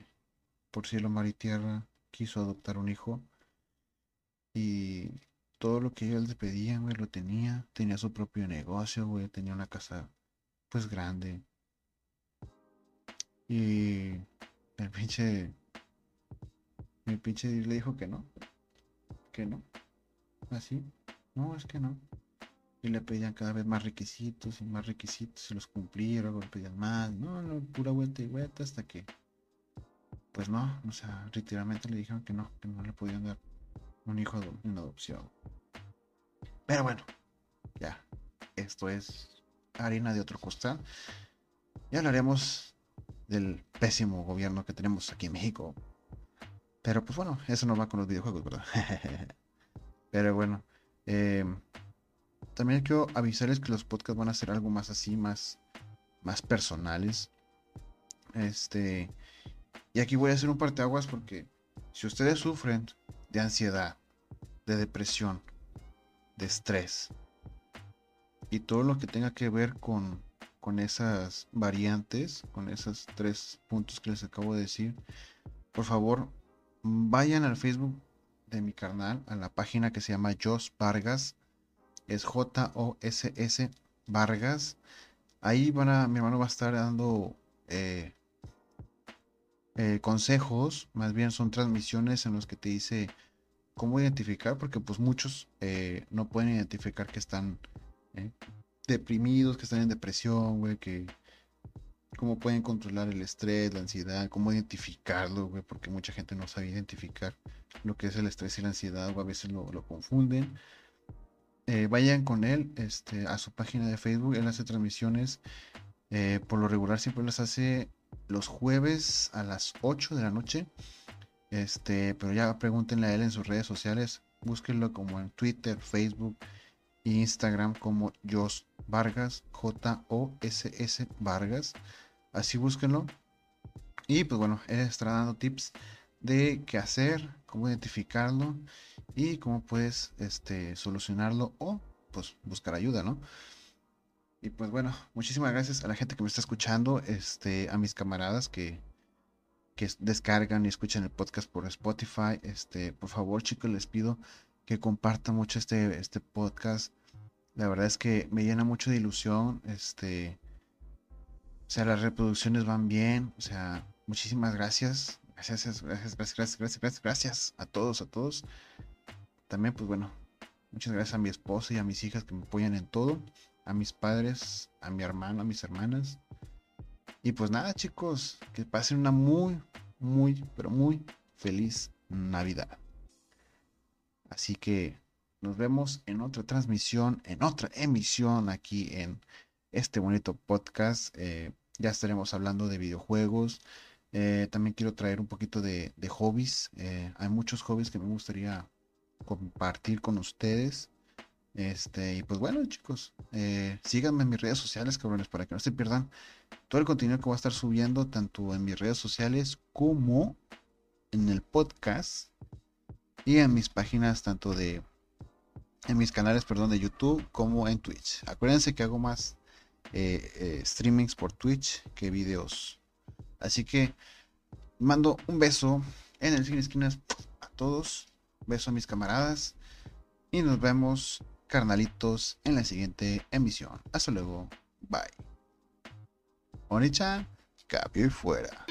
Speaker 1: por cielo, mar y tierra, quiso adoptar un hijo y todo lo que ellos les pedían, güey, lo tenía. Tenía su propio negocio, güey. Tenía una casa, pues, grande. Y el pinche... El pinche le dijo que no. Que no. Así. No, es que no. Y le pedían cada vez más requisitos y más requisitos. Y los cumplía, luego le pedían más. No, no, pura vuelta y vuelta hasta que... Pues no, o sea, literalmente le dijeron que no, que no le podían dar un hijo en adopción. Pero bueno, ya, esto es harina de otro costal. Y hablaremos del pésimo gobierno que tenemos aquí en México. Pero pues bueno, eso no va con los videojuegos, ¿verdad? Pero bueno, eh, también quiero avisarles que los podcasts van a ser algo más así, más, más personales. Este, y aquí voy a hacer un parteaguas porque si ustedes sufren de ansiedad, de depresión, de estrés y todo lo que tenga que ver con, con esas variantes, con esos tres puntos que les acabo de decir, por favor vayan al Facebook de mi canal, a la página que se llama Jos Vargas, es J-O-S-S Vargas. Ahí van a, mi hermano va a estar dando eh, eh, consejos, más bien son transmisiones en los que te dice cómo identificar, porque pues muchos eh, no pueden identificar que están eh, deprimidos, que están en depresión, güey, que cómo pueden controlar el estrés, la ansiedad, cómo identificarlo, güey, porque mucha gente no sabe identificar lo que es el estrés y la ansiedad, o a veces lo, confunden. vayan con él este, a su página de Facebook, él hace transmisiones, por lo regular siempre las hace los jueves a las 8 de la noche. Este, pero ya pregúntenle a él en sus redes sociales. Búsquenlo como en Twitter, Facebook e Instagram como Jos Vargas, J-O-S-S Vargas. Así búsquenlo. Y pues bueno, él estará dando tips de qué hacer, cómo identificarlo y cómo puedes este, solucionarlo o pues buscar ayuda, ¿no? Y pues bueno, muchísimas gracias a la gente que me está escuchando, este, a mis camaradas que, que descargan y escuchan el podcast por Spotify. Este, por favor, chicos, les pido que compartan mucho este, este podcast. La verdad es que me llena mucho de ilusión. Este, o sea, las reproducciones van bien. O sea, muchísimas gracias. Gracias, gracias, gracias, gracias, gracias, gracias, a todos, a todos. También, pues bueno, muchas gracias a mi esposa y a mis hijas que me apoyan en todo a mis padres, a mi hermano, a mis hermanas. Y pues nada, chicos, que pasen una muy, muy, pero muy feliz Navidad. Así que nos vemos en otra transmisión, en otra emisión aquí en este bonito podcast. Eh, ya estaremos hablando de videojuegos. Eh, también quiero traer un poquito de, hobbies. Eh, hay muchos hobbies que me gustaría compartir con ustedes. Este, y pues bueno, chicos, eh, síganme en mis redes sociales, cabrones, para que no se pierdan todo el contenido que voy a estar subiendo, tanto en mis redes sociales como en el podcast y en mis páginas, tanto de, en mis canales, perdón, de YouTube como en Twitch. Acuérdense que hago más eh, eh, streamings por Twitch que videos. Así que mando un beso en el cine esquinas a todos. Beso a mis camaradas. Y nos vemos carnalitos en la siguiente emisión. Hasta luego. Bye. Onichan, cambio y fuera.